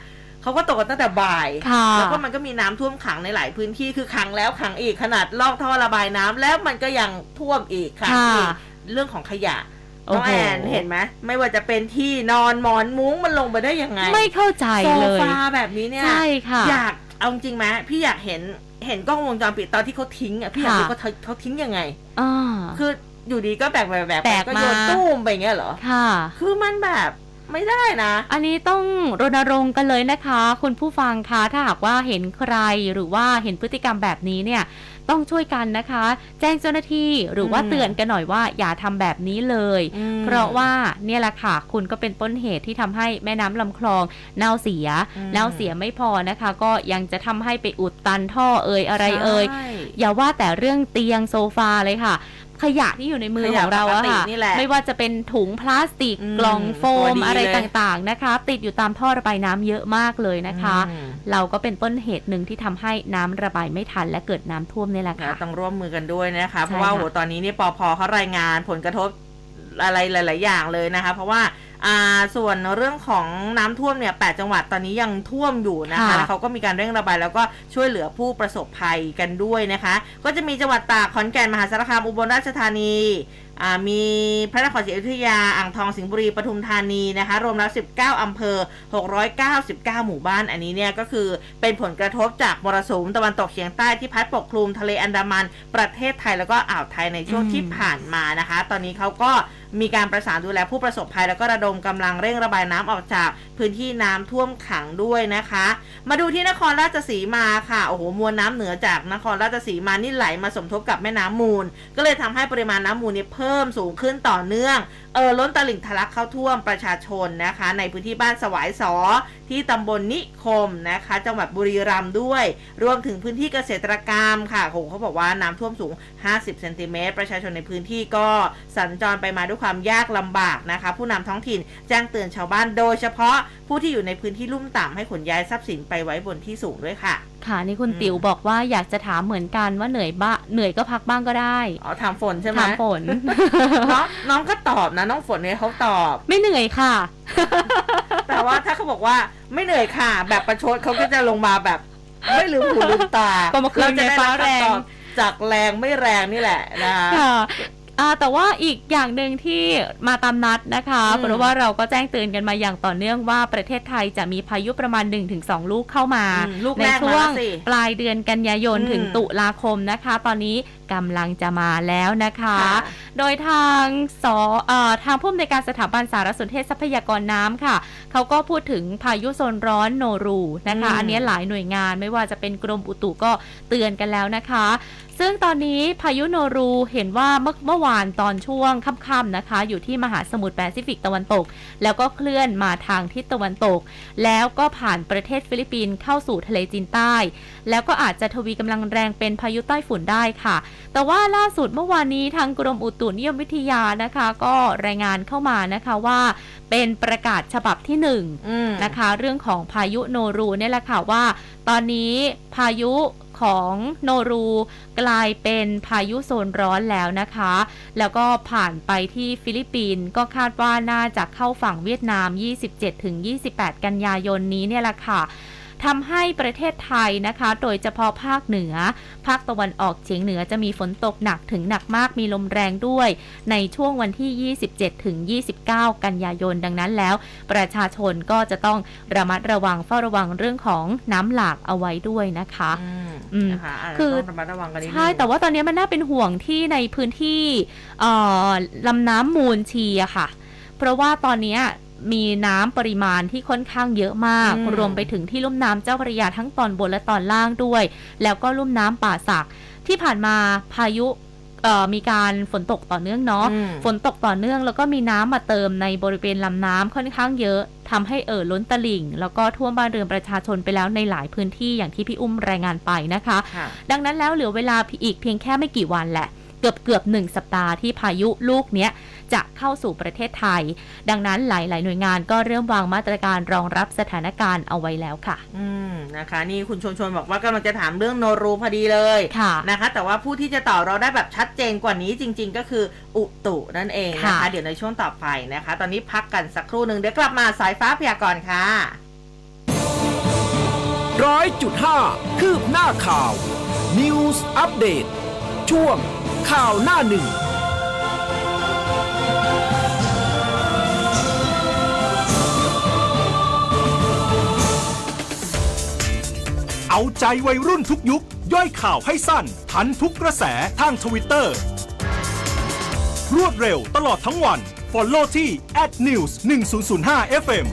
เขาก็ตกกันตั้งแต่บ่ายค่ะแล้วก็มันก็มีน้ำท่วมขังในหลายพื้นที่คือขังแล้วขังอีกขนาดลอกท่อระบายน้ำแล้วมันก็ยังท่วมอีกค่ะค่ะอีกเรื่องของขยะโอ้ น้องโหแอนเห็นไหมไม่ว่าจะเป็นที่นอนหมอนมุ้งมันลงไปได้ยังไง ไม่เข้าใจโซเลยฟาแบบนี้เนี่ยใช่ค่ะอยากเอาจริงไหมพี่อยากเห็นเห็นกล้องวงจรปิดตอนที่เขาทิ้งอะพี่อยากค่ะรู้ว่าเขาเขาทิ้งยังไงอ่าคืออยู่ดีก็แบกแบกแบกแบกก็โยนมาตู้มไปอย่างเงี้ยเหรอค่ะ คือมันแบบไม่ได้นะ อันนี้ต้องรณรงค์กันเลยนะคะ คุณผู้ฟังคะถ้าหากว่าเห็นใครหรือว่าเห็นพฤติกรรมแบบนี้เนี่ย ต้องช่วยกันนะคะ แจ้งเจ้าหน้าที่หรือว่าอืมเตือนกันหน่อยว่าอย่าทำแบบนี้เลยอืมเพราะว่าเนี่ยแหละค่ะ คุณก็เป็นต้นเหตุที่ทำให้แม่น้ำลำคลองเน่าเสียอืมเน่าเสียไม่พอนะคะ ก็ยังจะทำให้ไปอุดตันท่อเอ่ยอะไรเอ่ยใช่อย่าว่าแต่เรื่องเตียงโซฟาเลยค่ะ ขยะที่อยู่ในมือขขยะองเราอะปกติค่ะนี่แหละไม่ว่าจะเป็นถุงพลาสติกอืมกล่องโฟตัวมดีอะไรเลยต่างๆนะคะ ติดอยู่ตามท่อระบายน้ำเยอะมากเลยนะคะอืมเราก็เป็นต้นเหตุหนึ่งที่ทำให้น้ำระบายไม่ทันและเกิดน้ำท่วมนี่แหละนะค่ะต้องร่วมมือกันด้วยนะคะใช่เพราะว่าค่ะโหตอนนี้เนี่ยปอพเขารายงานผลกระทบอะไรหลาย ๆ อย่างเลยนะคะ เพราะว่า อ่าส่วนเรื่องของน้ำท่วมเนี่ยแจังหวัดตอนนี้ยังท่วมอยู่นะคะค่ะแล้วเขาก็มีการเร่งระบายแล้วก็ช่วยเหลือผู้ประสบภัยกันด้วยนะคะ ก็จะมีจังหวัดตากขอนแก่นมหาสารคามอุบลราชธานีอ่ามีพระนครศรีอยุธยา อ่างทอง สิงห์บุรี ปทุมธานีนะคะ รวมแล้ว 19 อำเภอ 699 หมู่บ้าน อันนี้เนี่ยก็คือเป็นผลกระทบจากมรสุมตะวันตกเฉียงใต้ที่พัดปกคลุมทะเลอันดามัน ประเทศไทยแล้วก็อ่าวไทยในช่วงอืมที่ผ่านมานะคะ ตอนนี้เขาก็ มีการประสานดูแลผู้ประสบภัย แล้วก็ระดมกำลังเร่งระบายน้ำออกจากพื้นที่น้ำท่วมขังด้วยนะคะ มาดูที่นครราชสีมาค่ะโอ้โหมวลน้ำเหนือจากนครราชสีมานี่ไหลมาสมทบกับแม่น้ำมูล ก็เลยทำให้ปริมาณน้ำมูลเนี่ยเพิ่มสูงขึ้นต่อเนื่อง เออล้นตลิ่งทะลักเข้าท่วมประชาชนนะคะ ในพื้นที่บ้านสวายสอที่ตำบลนิคมนะคะ จังหวัดบุรีรัมย์ด้วย รวมถึงพื้นที่เกษตรกรรมค่ะโอ้โหเขาบอกว่าน้ำท่วมสูง 50เซนติเมตรประชาชนในพื้นที่ก็สัญจรไปมาด้วยความยากลำบากนะคะ ผู้นำท้องถิ่นแจ้งเตือนชาวบ้านโดยเฉพาะผู้ที่อยู่ในพื้นที่ลุ่มต่ำให้ขนย้ายทรัพย์สินไปไว้บนที่สูงด้วยค่ะค่ะนี่คุณอืมติ๋วบอกว่าอยากจะถามเหมือนกันว่าเหนื่อยบ้าเหนื่อยก็พักบ้างก็ได้อ๋อถามฝนใช่ไหมถามฝนน้องน้องก็ตอบนะน้องฝนเนี่ยเขาตอบ ไม่เหนื่อยค่ะ แต่ว่าถ้าเขาบอกว่าไม่เหนื่อยค่ะ แบบประชดเขาก็จะลงมาแบบ ไม่ลืมหูลืมตาก็มาคืนเราจะได้ไงฟ้ารับแรงคำตอบจากแรงไม่แรงนี่แหละนะคะค่ะอ่าแต่ว่าอีกอย่างหนึ่งที่มาตามนัดนะคะอืมเพราะว่าเราก็แจ้งเตือนกันมาอย่างต่อเนื่องว่าประเทศไทยจะมีพายุประมาณ 1-2 ลูกเข้ามาอืมลูกในแรกช่มาวงแล้วสิปลายเดือนกันยายนอืมถึงตุลาคมนะคะ ตอนนี้กำลังจะมาแล้วนะคะค่ะโดยทางสอเอ่อทางผู้อำนวยการสถาบันสารสนเทศทรัพยากรน้ำค่ะ เขาก็พูดถึงพายุโซนร้อนโนรูนะคะอืมอันนี้หลายหน่วยงานไม่ว่าจะเป็นกรมอุตุก็เตือนกันแล้วนะคะ ซึ่งตอนนี้พายุโนรูเห็นว่าเมื่อเมื่อวานตอนช่วงค่ำๆนะคะ อยู่ที่มหาสมุทรแปซิฟิกตะวันตก แล้วก็เคลื่อนมาทางทิศตะวันตก แล้วก็ผ่านประเทศฟิลิปปินส์เข้าสู่ทะเลจีนใต้ แล้วก็อาจจะทวีกำลังแรงเป็นพายุใต้ฝุ่นได้ค่ะแต่ว่าล่าสุดเมื่อวานนี้ทางกรมอุตุนิยมวิทยานะคะ ก็รายงานเข้ามานะคะว่า เป็นประกาศฉบับที่หนึ่งอืมนะคะ เรื่องของพายุโนรูเนี่ยแหละค่ะว่า ตอนนี้พายุของโนรูกลายเป็นพายุโซนร้อนแล้วนะคะ แล้วก็ผ่านไปที่ฟิลิปปินส์ก็คาดว่าน่าจะเข้าฝั่งเวียดนาม 27-28 กันยายนนี้เนี่ยแหละค่ะ ทำให้ประเทศไทยนะคะ โดยเฉพาะภาคเหนือ ภาคตะวันออกเฉียงเหนือจะมีฝนตกหนักถึงหนักมากมีลมแรงด้วย ในช่วงวันที่ 27 ถึง 29 กันยายนดังนั้นแล้ว ประชาชนก็จะต้องระมัดระวังเฝ้าระวังเรื่องของน้ำหลากเอาไว้ด้วยนะคะอืมอืมนะคะาจจะคือต้องระมัดระวังกันนิดนึงใช่ แต่ว่าตอนนี้มันน่าเป็นห่วงที่ในพื้นที่เอ่อลำน้ำมูลชีอะค่ะ เพราะว่าตอนนี้ มีน้ำปริมาณที่ค่อนข้างเยอะมากอืมรวมไปถึงที่ลุ่มน้ำเจ้าพระยาทั้งตอนบนและตอนล่างด้วย แล้วก็ลุ่มน้ำป่าสัก ที่ผ่านมาพายุเอ่อมีการฝนตกต่อเนื่องเนาะอืมฝนตกต่อเนื่อง แล้วก็มีน้ำมาเติมในบริเวณลำน้ำค่อนข้างเยอะทำให้เอ่อล้นตลิ่ง แล้วก็ท่วมบ้านเรือนประชาชนไปแล้วในหลายพื้นที่อย่างที่พี่อุ้มรายงานไปนะคะค่ะดังนั้นแล้วเหลือเวลาอีกเพียงแค่ไม่กี่วันแหละ เกือบเกือบหนึ่งสัปดาห์ที่พายุลูกเนี้ย จะเข้าสู่ประเทศไทย ดังนั้นหลาย ๆ หน่วยงานก็เริ่มวางมาตรการรองรับสถานการณ์เอาไว้แล้วค่ะ อืมนะคะ นี่คุณชวนชวนบอกว่ากำลังจะถามเรื่องโนรูพอดีเลยค่ะนะคะ แต่ว่าผู้ที่จะตอบเราได้แบบชัดเจนกว่านี้จริง ๆ ก็คืออุตุนั่นเองนะคะค่ะเดี๋ยวในช่วงต่อไปนะคะ ตอนนี้พักกันสักครู่หนึ่งเดี๋ยวกลับมาสายฟ้าพยากรณ์ค่ะร้อยจุดห้าคืบหน้าข่าว News อัปเดตช่วงข่าวหน้าหนึ่ง เอาใจวัยรุ่นทุกยุค ย่อยข่าวให้สั้น ทันทุกกระแสทางทวิตเตอร์ รวดเร็วตลอดทั้งวัน Follow ที่ @news 1005 FM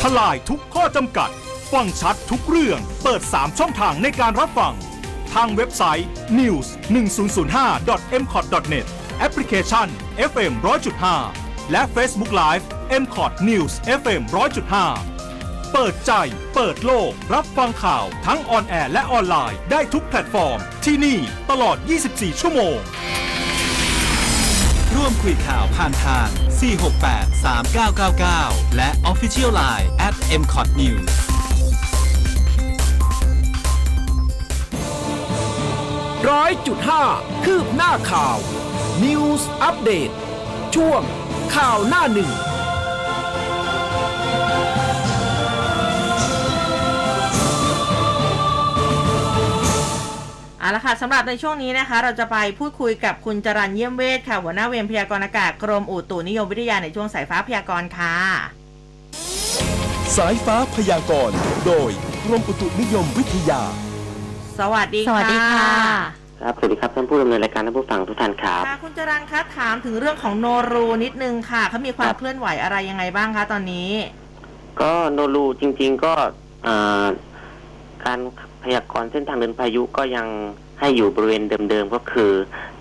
ทลายทุกข้อจำกัด ฟังชัดทุกเรื่อง เปิด 3 ช่องทางในการรับฟัง ทางเว็บไซต์ news 1005 m c o t net แอปพลิเคชัน FM 100.5 และ Facebook Live m c o t News FM 100.5 เปิดใจ เปิดโลก รับฟังข่าวทั้งออนแอร์และออนไลน์ได้ทุกแพลตฟอร์ม ที่นี่ตลอด 24 ชั่วโมง ร่วมคุยข่าวผ่านทาง 468 3999 และ Official LINE at m c o t News ร้อยจุดห้าคืบหน้าข่าว News อัปเดตช่วงข่าวหน้าหนึ่ง เอาละค่ะสำหรับในช่วงนี้นะคะ เราจะไปพูดคุยกับคุณจรัญเยี่ยมเวทค่ะ หัวหน้าเวรพยากรณ์อากาศกรมอุตุนิยมวิทยาในช่วงสายฟ้าพยากรณ์ค่ะ สายฟ้าพยากรณ์โดยกรมอุตุนิยมวิทยา สวัสดีสวัสดีค่ะ ครับ สวัสดีครับ ท่านผู้ดำเนินรายการท่านผู้ฟังทุกท่านครับ ค่ะ คุณจรัญคะถามถึงเรื่องของโนรูนิดนึงค่ะเขามีควาคมรับเคลื่อนไหวอะไรยังไงบ้างคะตอนนี้ ก็โนรูจริง ๆ ก็อ่าการ พยากรณ์เส้นทางเดินพายุก็ยังให้อยู่บริเวณเดิมๆก็คือ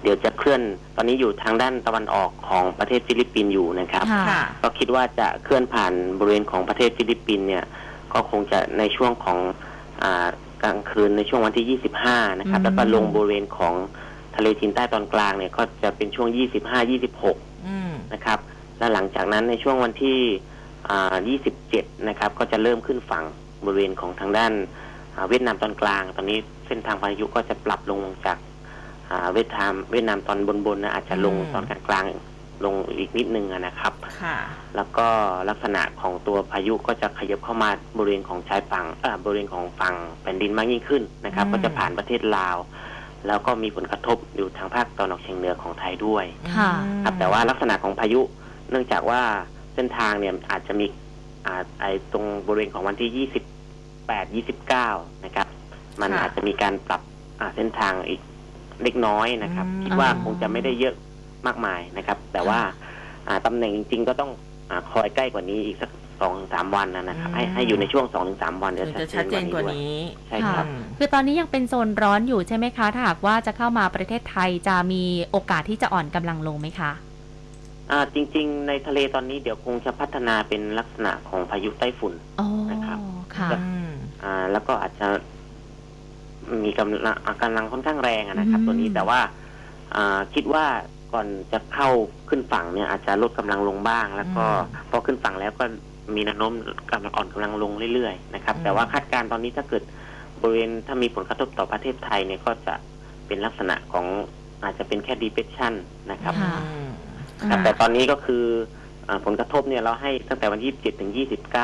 เดี๋ยวจะเคลื่อนตอนนี้อยู่ทางด้านตะวันออกของประเทศฟิลิปปินส์อยู่นะครับค่ะค่ะ ก็คิดว่าจะเคลื่อนผ่านบริเวณของประเทศฟิลิปปินส์เนี่ย ก็คงจะในช่วงของอากลางคืนในช่วงวันที่ 25 นะครับ อืม แล้วก็ลงบริเวณของทะเลจีนใต้ตอนกลางเนี่ย ก็จะเป็นช่วง 25-26 อืม นะครับ และหลังจากนั้นในช่วงวันที่อ่า27 นะครับ ก็จะเริ่มขึ้นฝั่งบริเวณของทางด้านอ่า เวียดนามตอนกลาง ตอนนี้เส้นทางพายุก็จะปรับลงจากอ่าเวียดนามเวียดนามตอนบนๆนะอาจจะลงอืมตอนกลางๆลงอีกนิดนึงอะนะครับค่ะแล้วก็ลักษณะของตัวพายุก็จะขยับเข้ามาบริเวณของชายฝั่งเอ่อบริเวณของฝั่งแผ่นดินมากยิ่งขึ้นนะครับอืมก็จะผ่านประเทศลาว แล้วก็มีผลกระทบอยู่ทางภาคตะวันออกเฉียงเหนือของไทยด้วยค่ะครับ แต่ว่าลักษณะของพายุ เนื่องจากว่าเส้นทางเนี่ยอาจจะมีอาไอตรงบริเวณของวันที่ 28 29 นะครับ มันค่ะ อาจจะมีการปรับอ่าเส้นทางอีกเล็กน้อยนะครับ อืมคิดว่าคงจะไม่ได้เยอะมากมายนะครับ แต่ว่าอ่าตำแหน่งจริง ๆ ก็ต้องอาคอยใกล้กว่านี้อีกสักสองสามวันนะนะครับ ให้ให้อยู่ในช่วงสองถึงสามวันถึงจะชัดเจนกว่านี้ใช่ครับ อืมคือตอนนี้ยังเป็นโซนร้อนอยู่ใช่ไหมคะ ถ้าหากว่าจะเข้ามาประเทศไทยจะมีโอกาสที่จะอ่อนกำลังลงไหมคะ อ่าจริง ๆ ในทะเลตอนนี้เดี๋ยวคงจะพัฒนาเป็นลักษณะของพายุไต้ฝุ่น อ๋อ นะครับ ค่ะ อืม อ่าแล้วก็อาจจะมีกำลังอ่ากำลังค่อนข้างแรงอะนะครับอืมตัวนี้แต่ว่าอ่าคิดว่าก่อนจะเข้าขึ้นฝั่งเนี่ยอาจจะลดกำลังลงบ้าง แล้วก็พอขึ้นฝั่งแล้วก็มีแนวโน้มกำลังอ่อนกำลังลงเรื่อยๆนะครับ แต่ว่าคาดการณ์ตอนนี้ถ้าเกิดบริเวณถ้ามีผลกระทบต่อประเทศไทยเนี่ยก็จะเป็นลักษณะของอาจจะเป็นแค่ depression นะครับค่ะอืมครับแต่ตอนนี้ก็คืออา ผลกระทบเนี่ยเราให้ตั้งแต่วันที่27ถึง 29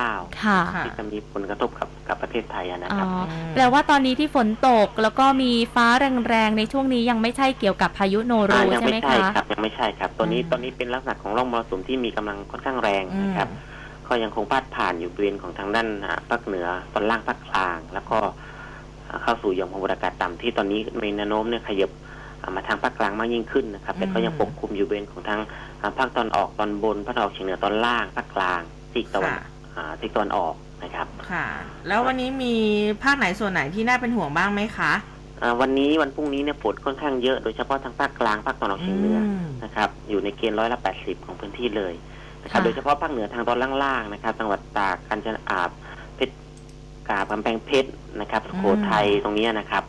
ค่ะค่ะที่จะมีผลกระทบกับกับประเทศไทยอะนะอ๋ครับอแปลว่าตอนนี้ที่ฝนตกแล้วก็มีฟ้าแรงๆ ในช่วงนี้ยังไม่ใช่เกี่ยวกับพายุโนรูอ่ายังใช่ไหมไม่ใช่คะ ครับยังไม่ใช่ครับ ตัวนี้อืม ตอนนี้เป็นลักษณะของร่องมรสุมที่มีกำลังค่อนข้างแรงอืม นะครับ ก็ยังคงพาดผ่านอยู่บริเวณของทางด้านอ่าภาคเหนือตอนล่างภาคกลาง แล้วก็อ่าเข้าสู่หย่อมความกดอากาศต่ำที่ตอนนี้มีแนวโน้มเนี่ยขยับอ่า มาทางภาคกลางมากยิ่งขึ้นนะครับ แต่ก็ยังปกคลุมอยู่บริเวณของทางอ่าภาคตอนออกตอนบนภาคตะวันออกเฉียงเหนือตอนล่างภาคกลางซีกตะวันค่ะอ่าทิศตะวันออกนะครับ ค่ะ แล้ววันนี้มีภาคไหนส่วนไหนที่น่าเป็นห่วงบ้างไหมคะอ่าวันนี้วันพรุ่งนี้เนี่ยฝนค่อนข้างเยอะโดยเฉพาะทางภาคกลางภาคตะวันออกเฉียงเหนืออมนะครับอยู่ในเกณฑ์ร้อยละแปดสิบของพื้นที่เลยนะครับค่ะโดยเฉพาะภาคเหนือทางตอนล่างๆนะครับจังหวัดตากกาญจนอาบเพชรกาบกำแพงเพชรนะครับสุโขทัยตรงเนี้ยนะครับ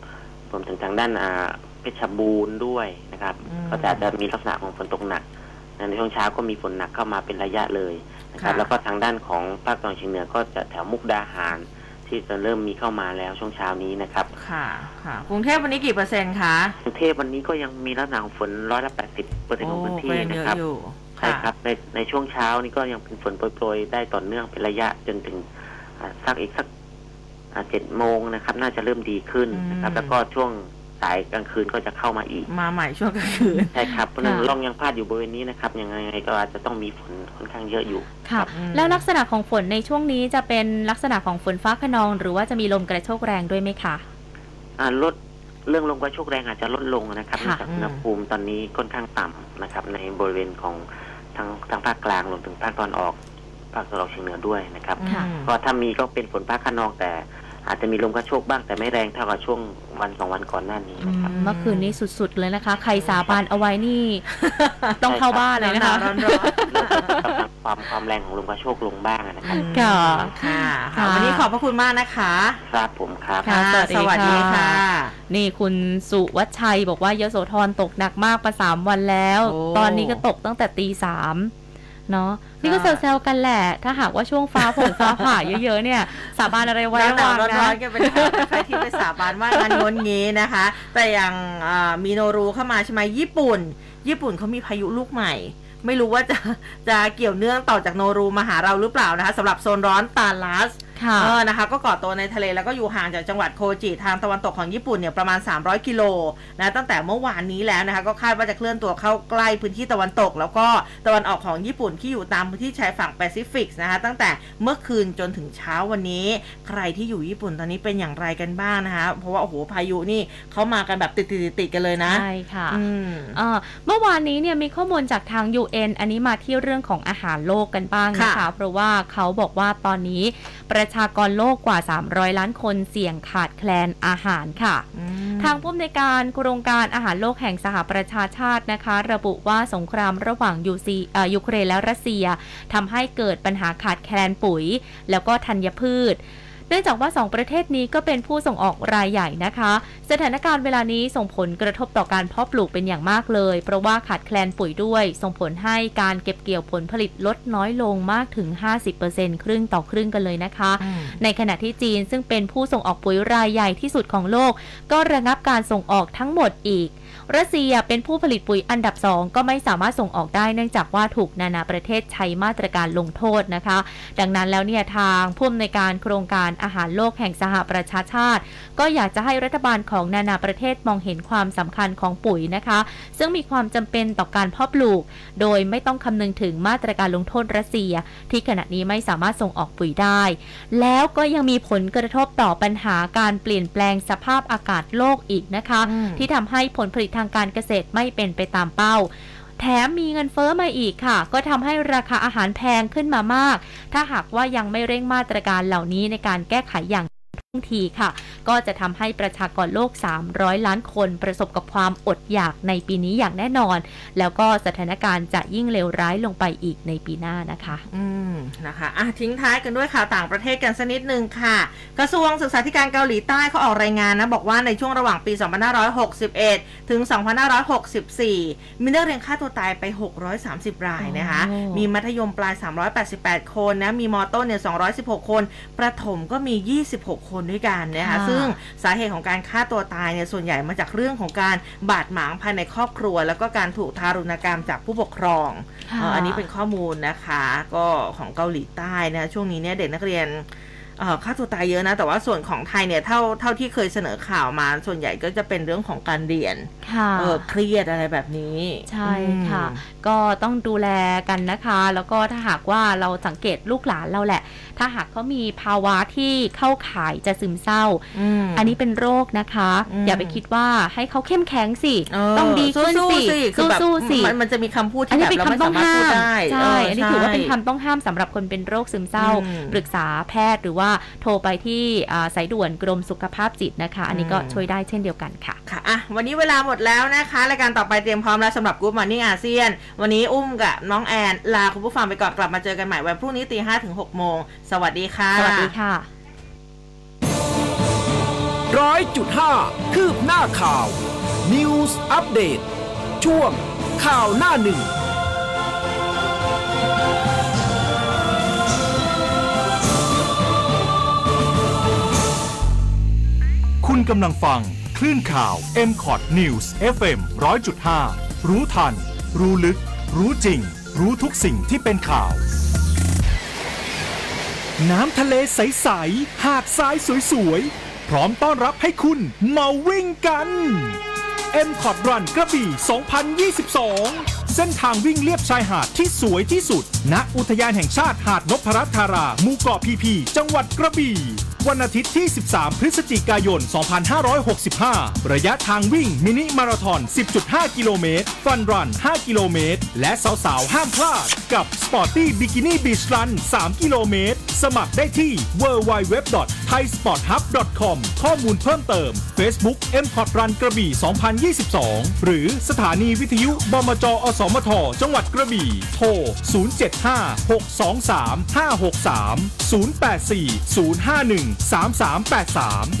รวมถึงทางด้านอ่าเพ ชรบูรณ์ด้วยนะครับ อืม ก็จะจะมีลักษณะของฝนตกหนักในช่วงเช้าก็มีฝนหนักเข้ามาเป็นระยะเลยนะครับ ค่ะ แล้วก็ทางด้านของภาคตะวันออกเฉียงเหนือก็จะแถวมุกดาหาร ที่จะเริ่มมีเข้ามาแล้วช่วงเช้านี้นะครับค่ะค่ะ กรุงเทพวันนี้กี่เปอร์เซ็นต์คะกรุงเทพวันนี้ก็ยังมีลักษณะของฝนร้อยละแปดสิบเปอร์เซ็นต์ของพื้นที่ก็ยังนะเยอะครับ อยู่ใช่ครับในในช่วงเช้านี่ก็ยังเป็นฝนโปรยๆได้ต่อเนื่องเป็นระยะจนถึงอ่าสักอีกสักเจ็ดโมงนะครับ น่าจะเริ่มดีขึ้นนะครับอืมแล้วก็ช่วง สายกลางคืนก็จะเข้ามาอีก มาใหม่ช่วงกลางคืนใช่ครับเพราะฉะนั้นค่ะร่องยังพาดอยู่บริเวณนี้นะครับยังไงก็อาจจะต้องมีฝนค่อนข้างเยอะอยู่ค่ะอืมแล้วลักษณะของฝนในช่วงนี้จะเป็นลักษณะของฝนฟ้าขนอง หรือว่าจะมีลมกระโชกแรงด้วยไหมคะอ่าลดเรื่องลมกระโชกแรงอาจจะลดลงนะครับค่ะเนื่องจากอุณหภูมิตอนนี้ค่อนข้างต่ำนะครับ ในบริเวณของทางทางภาคกลางรวมถึงภาคตอนออกภาคตะวันออกเฉียงเหนือด้วยนะครับค่ะอืมก็ถ้ามีก็เป็นฝนฟ้าขนองแต่ อาจจะมีลมกระโชกบ้างแต่ไม่แรงเท่ากับช่ววงวันสองวันก่อนหน้านี้นะครับ เมื่อคืนนี้สุดๆเลยนะคะ ใครสาบานเอาไว้นี่ ต้องเข้าบ้านเลยนะคะหนาวๆร้อนกำลังความความแรงของลมกระโชกลงบ้างนะครับๆค่ะค่ะค่ะวันนี้ขอบพระคุณมากนะคะ ครับผมครับค่ะสวัสดีสวัสดีค่ะค่ะ นี่คุณสุวัชชัยบอกว่ายโสธรตกหนักมากมาสามวันแล้วโอ้ตอนนี้ก็ตกตั้งแต่ตีสาม เนาะนี่ก็ค่ะแซวๆกันแหละ ถ้าหากว่าช่วงฟ้าฝนฟ้าผ่าเยอะๆเนี่ย สาบานอะไรไว้หระนาววังๆร้นะอนๆกันเป็นข่าวใครที่ไปสาบานว่างานงนงี้นะคะ แต่อย่างอ่ามีโนรูเข้ามาใช่ไหมญี่ปุ่น ญี่ปุ่นเขามีพายุลูกใหม่ไม่รู้ว่าจะจะเกี่ยวเนื่องต่อจากโนรูมาหาเราหรือเปล่านะคะสำหรับโซนร้อนตาลัสค่ะเออนะคะก็ก่อตัวในทะเลแล้วก็อยู่ห่างจากจังหวัดโคจิทางตะวันตกของญี่ปุ่นเนี่ยประมาณ 300 กิโลนะตั้งแต่เมื่อวานนี้แล้วนะคะก็คาดว่าจะเคลื่อนตัวเข้าใกล้พื้นที่ตะวันตก แล้วก็ตะวันออกของญี่ปุ่นที่อยู่ตามพื้นที่ชายฝั่งแปซิฟิกนะคะตั้งแต่เมื่อคืนจนถึงเช้าวันนี้ ใครที่อยู่ญี่ปุ่นตอนนี้เป็นอย่างไรกันบ้างนะคะเพราะว่าโอ้โหพายุนี่เขามากันแบบติดๆติดๆกันเลยนะใช่ค่ะอืมเอ่อเมื่อวานนี้เนี่ยมีข้อมูลจากทาง UN อันนี้มาที่เรื่องของอาหารโลกกันบ้างนะคะค่ะเพราะว่าเขาบอกว่าตอนนี้ประชากรโลกกว่า 300 ล้านคนเสี่ยงขาดแคลนอาหารค่ะอืมทางผู้อำนวยการโครงการอาหารโลกแห่งสหประชาชาตินะคะ ระบุว่าสงครามระหว่างยูซีเอ่อยูเครนและรัสเซียทำให้เกิดปัญหาขาดแคลนปุ๋ย แล้วก็ธัญพืช เนื่องจากว่า 2 ประเทศนี้ก็เป็นผู้ส่งออกรายใหญ่นะคะ สถานการณ์เวลานี้ส่งผลกระทบต่อการเพาะปลูกเป็นอย่างมากเลย เพราะว่าขาดแคลนปุ๋ยด้วย ส่งผลให้การเก็บเกี่ยวผลผลิตลดน้อยลงมากถึง 50%ครึ่งต่อครึ่งกันเลยนะคะอืมในขณะที่จีนซึ่งเป็นผู้ส่งออกปุ๋ยรายใหญ่ที่สุดของโลก ก็ระงับการส่งออกทั้งหมดอีก รัสเซียเป็นผู้ผลิตปุ๋ยอันดับสองก็ไม่สามารถส่งออกได้เนื่องจากว่าถูกนานาประเทศใช้มาตรการลงโทษนะคะ ดังนั้นแล้วเนี่ยทางผู้อำนวยการโครงการอาหารโลกแห่งสหประชาชาติ ก็อยากจะให้รัฐบาลของนานาประเทศมองเห็นความสำคัญของปุ๋ยนะคะ ซึ่งมีความจำเป็นต่อการเพาะปลูก โดยไม่ต้องคำนึงถึงมาตรการลงโทษรัสเซีย ที่ขณะนี้ไม่สามารถส่งออกปุ๋ยได้ แล้วก็ยังมีผลกระทบต่อปัญหาการเปลี่ยนแปลงสภาพอากาศโลกอีกนะคะอืมที่ทำให้ผลผลิตทางการเกษตรไม่เป็นไปตามเป้า แถมมีเงินเฟ้อมาอีกค่ะ ก็ทำให้ราคาอาหารแพงขึ้นมามาก ถ้าหากว่ายังไม่เร่งมาตรการเหล่านี้ในการแก้ไขอย่าง ทันทีค่ะ ก็จะทำให้ประชากรโลก 300 ล้านคนประสบกับความอดอยากในปีนี้อย่างแน่นอน แล้วก็สถานการณ์จะยิ่งเลวร้ายลงไปอีกในปีหน้านะคะ อืมนะคะอะทิ้งท้ายกันด้วยข่าวต่างประเทศกันสักนิดนึงค่ะ กระทรวงศึกษาธิการเกาหลีใต้เขาออกรายงานนะบอกว่าในช่วงระหว่างปี 2561 ถึง 2564 มีนักเรียนฆ่าตัวตายไป 630 รายนะคะโอ้มีมัธยมปลาย 388 คนนะ มีมอต้นเนี่ย 216 คน ประถมก็มี 26 คนด้วยกันนะคะค่ะซึ่งสาเหตุของการฆ่าตัวตายเนี่ยส่วนใหญ่มาจากเรื่องของการบาดหมางภายในครอบครัว แล้วก็การถูกทารุณกรรมจากผู้ปกครองเอ่ออันนี้เป็นข้อมูลนะคะ ก็ของเกาหลีใต้นะช่วงนี้เนี่ยเด็กนักเรียน เอ่อฆ่าตัวตายเยอะนะ แต่ว่าส่วนของไทยเนี่ยเท่าเท่าที่เคยเสนอข่าวมา ส่วนใหญ่ก็จะเป็นเรื่องของการเรียนค่ะเออเครียดอะไรแบบนี้ ใช่ค่ะอืมก็ต้องดูแลกันนะคะ แล้วก็ถ้าหากว่าเราสังเกตลูกหลานเราแหละ ถ้าหากเขามีภาวะที่เข้าข่ายจะซึมเศร้ามอันนี้เป็นโรคนะคะอืมอย่าไปคิดว่าให้เขาเข้มแข็งสิเต้องดีขึ้นสู้สิๆสิคือแบบสู้ๆสิมันมันจะมีคำพูดอันที่นี้แบบเป็นเราไม่คำต้อสางมารถห้าพูดมได้ใช่เอันนี้ถือว่าเป็นใช่คำต้องห้ามสำหรับคนเป็นโรคซึมเศร้าอืมปรึกษาแพทย์หรือว่าโทรไปที่อ่าสายด่วนกรมสุขภาพจิตนะคะ อันนี้ก็อืมช่วยได้เช่นเดียวกันค่ะ ค่ะอะ วันนี้เวลาหมดแล้วนะคะรายการต่อไปเตรียมพร้อมแล้วสำหรับ Good Morning อาเซียน วันนี้อุ้มกับน้องแอน ลาคุณผู้ฟังไปก่อนกลับมาเจอกันใหม่วันพรุ่งนี้ตีห้าถึงหกโมงสวัสดีค่ะ สวัสดีค่ะร้อยจุดห้าคืบหน้าข่าว News อัปเดตช่วงข่าวหน้าหนึ่ง คุณกำลังฟัง คลื่นข่าว m c o t News FM 100.5 รู้ทัน รู้ลึก รู้จริง รู้ทุกสิ่งที่เป็นข่าว น้ำทะเลใส ๆ หาดทรายสวย ๆ พร้อมต้อนรับให้คุณมาวิ่งกัน m c o t Run กระบี่ 2022 เส้นทางวิ่งเลียบชายหาดที่สวยที่สุด ณ อุทยานแห่งชาติหาดนพรัตน์ธารา หมู่เกาะพีพี จังหวัดกระบี่ วันอาทิตย์ที่ 13 พฤศจิกายน 2565 ระยะทางวิ่งมินิมาราทอน 10.5 กิโลเมตร ฟันรัน 5 กิโลเมตร และสาวๆ ห้ามพลาด กับ Sporty Bikini Beach Run 3 กิโลเมตร สมัครได้ที่ www.thaisporthub.com ข้อมูลเพิ่มเติม Facebook m p o t Run กระบี่ 2022 หรือสถานีวิทยุบมจอสมท จังหวัดกระบี่ โทร 075 623 563 084 051 3383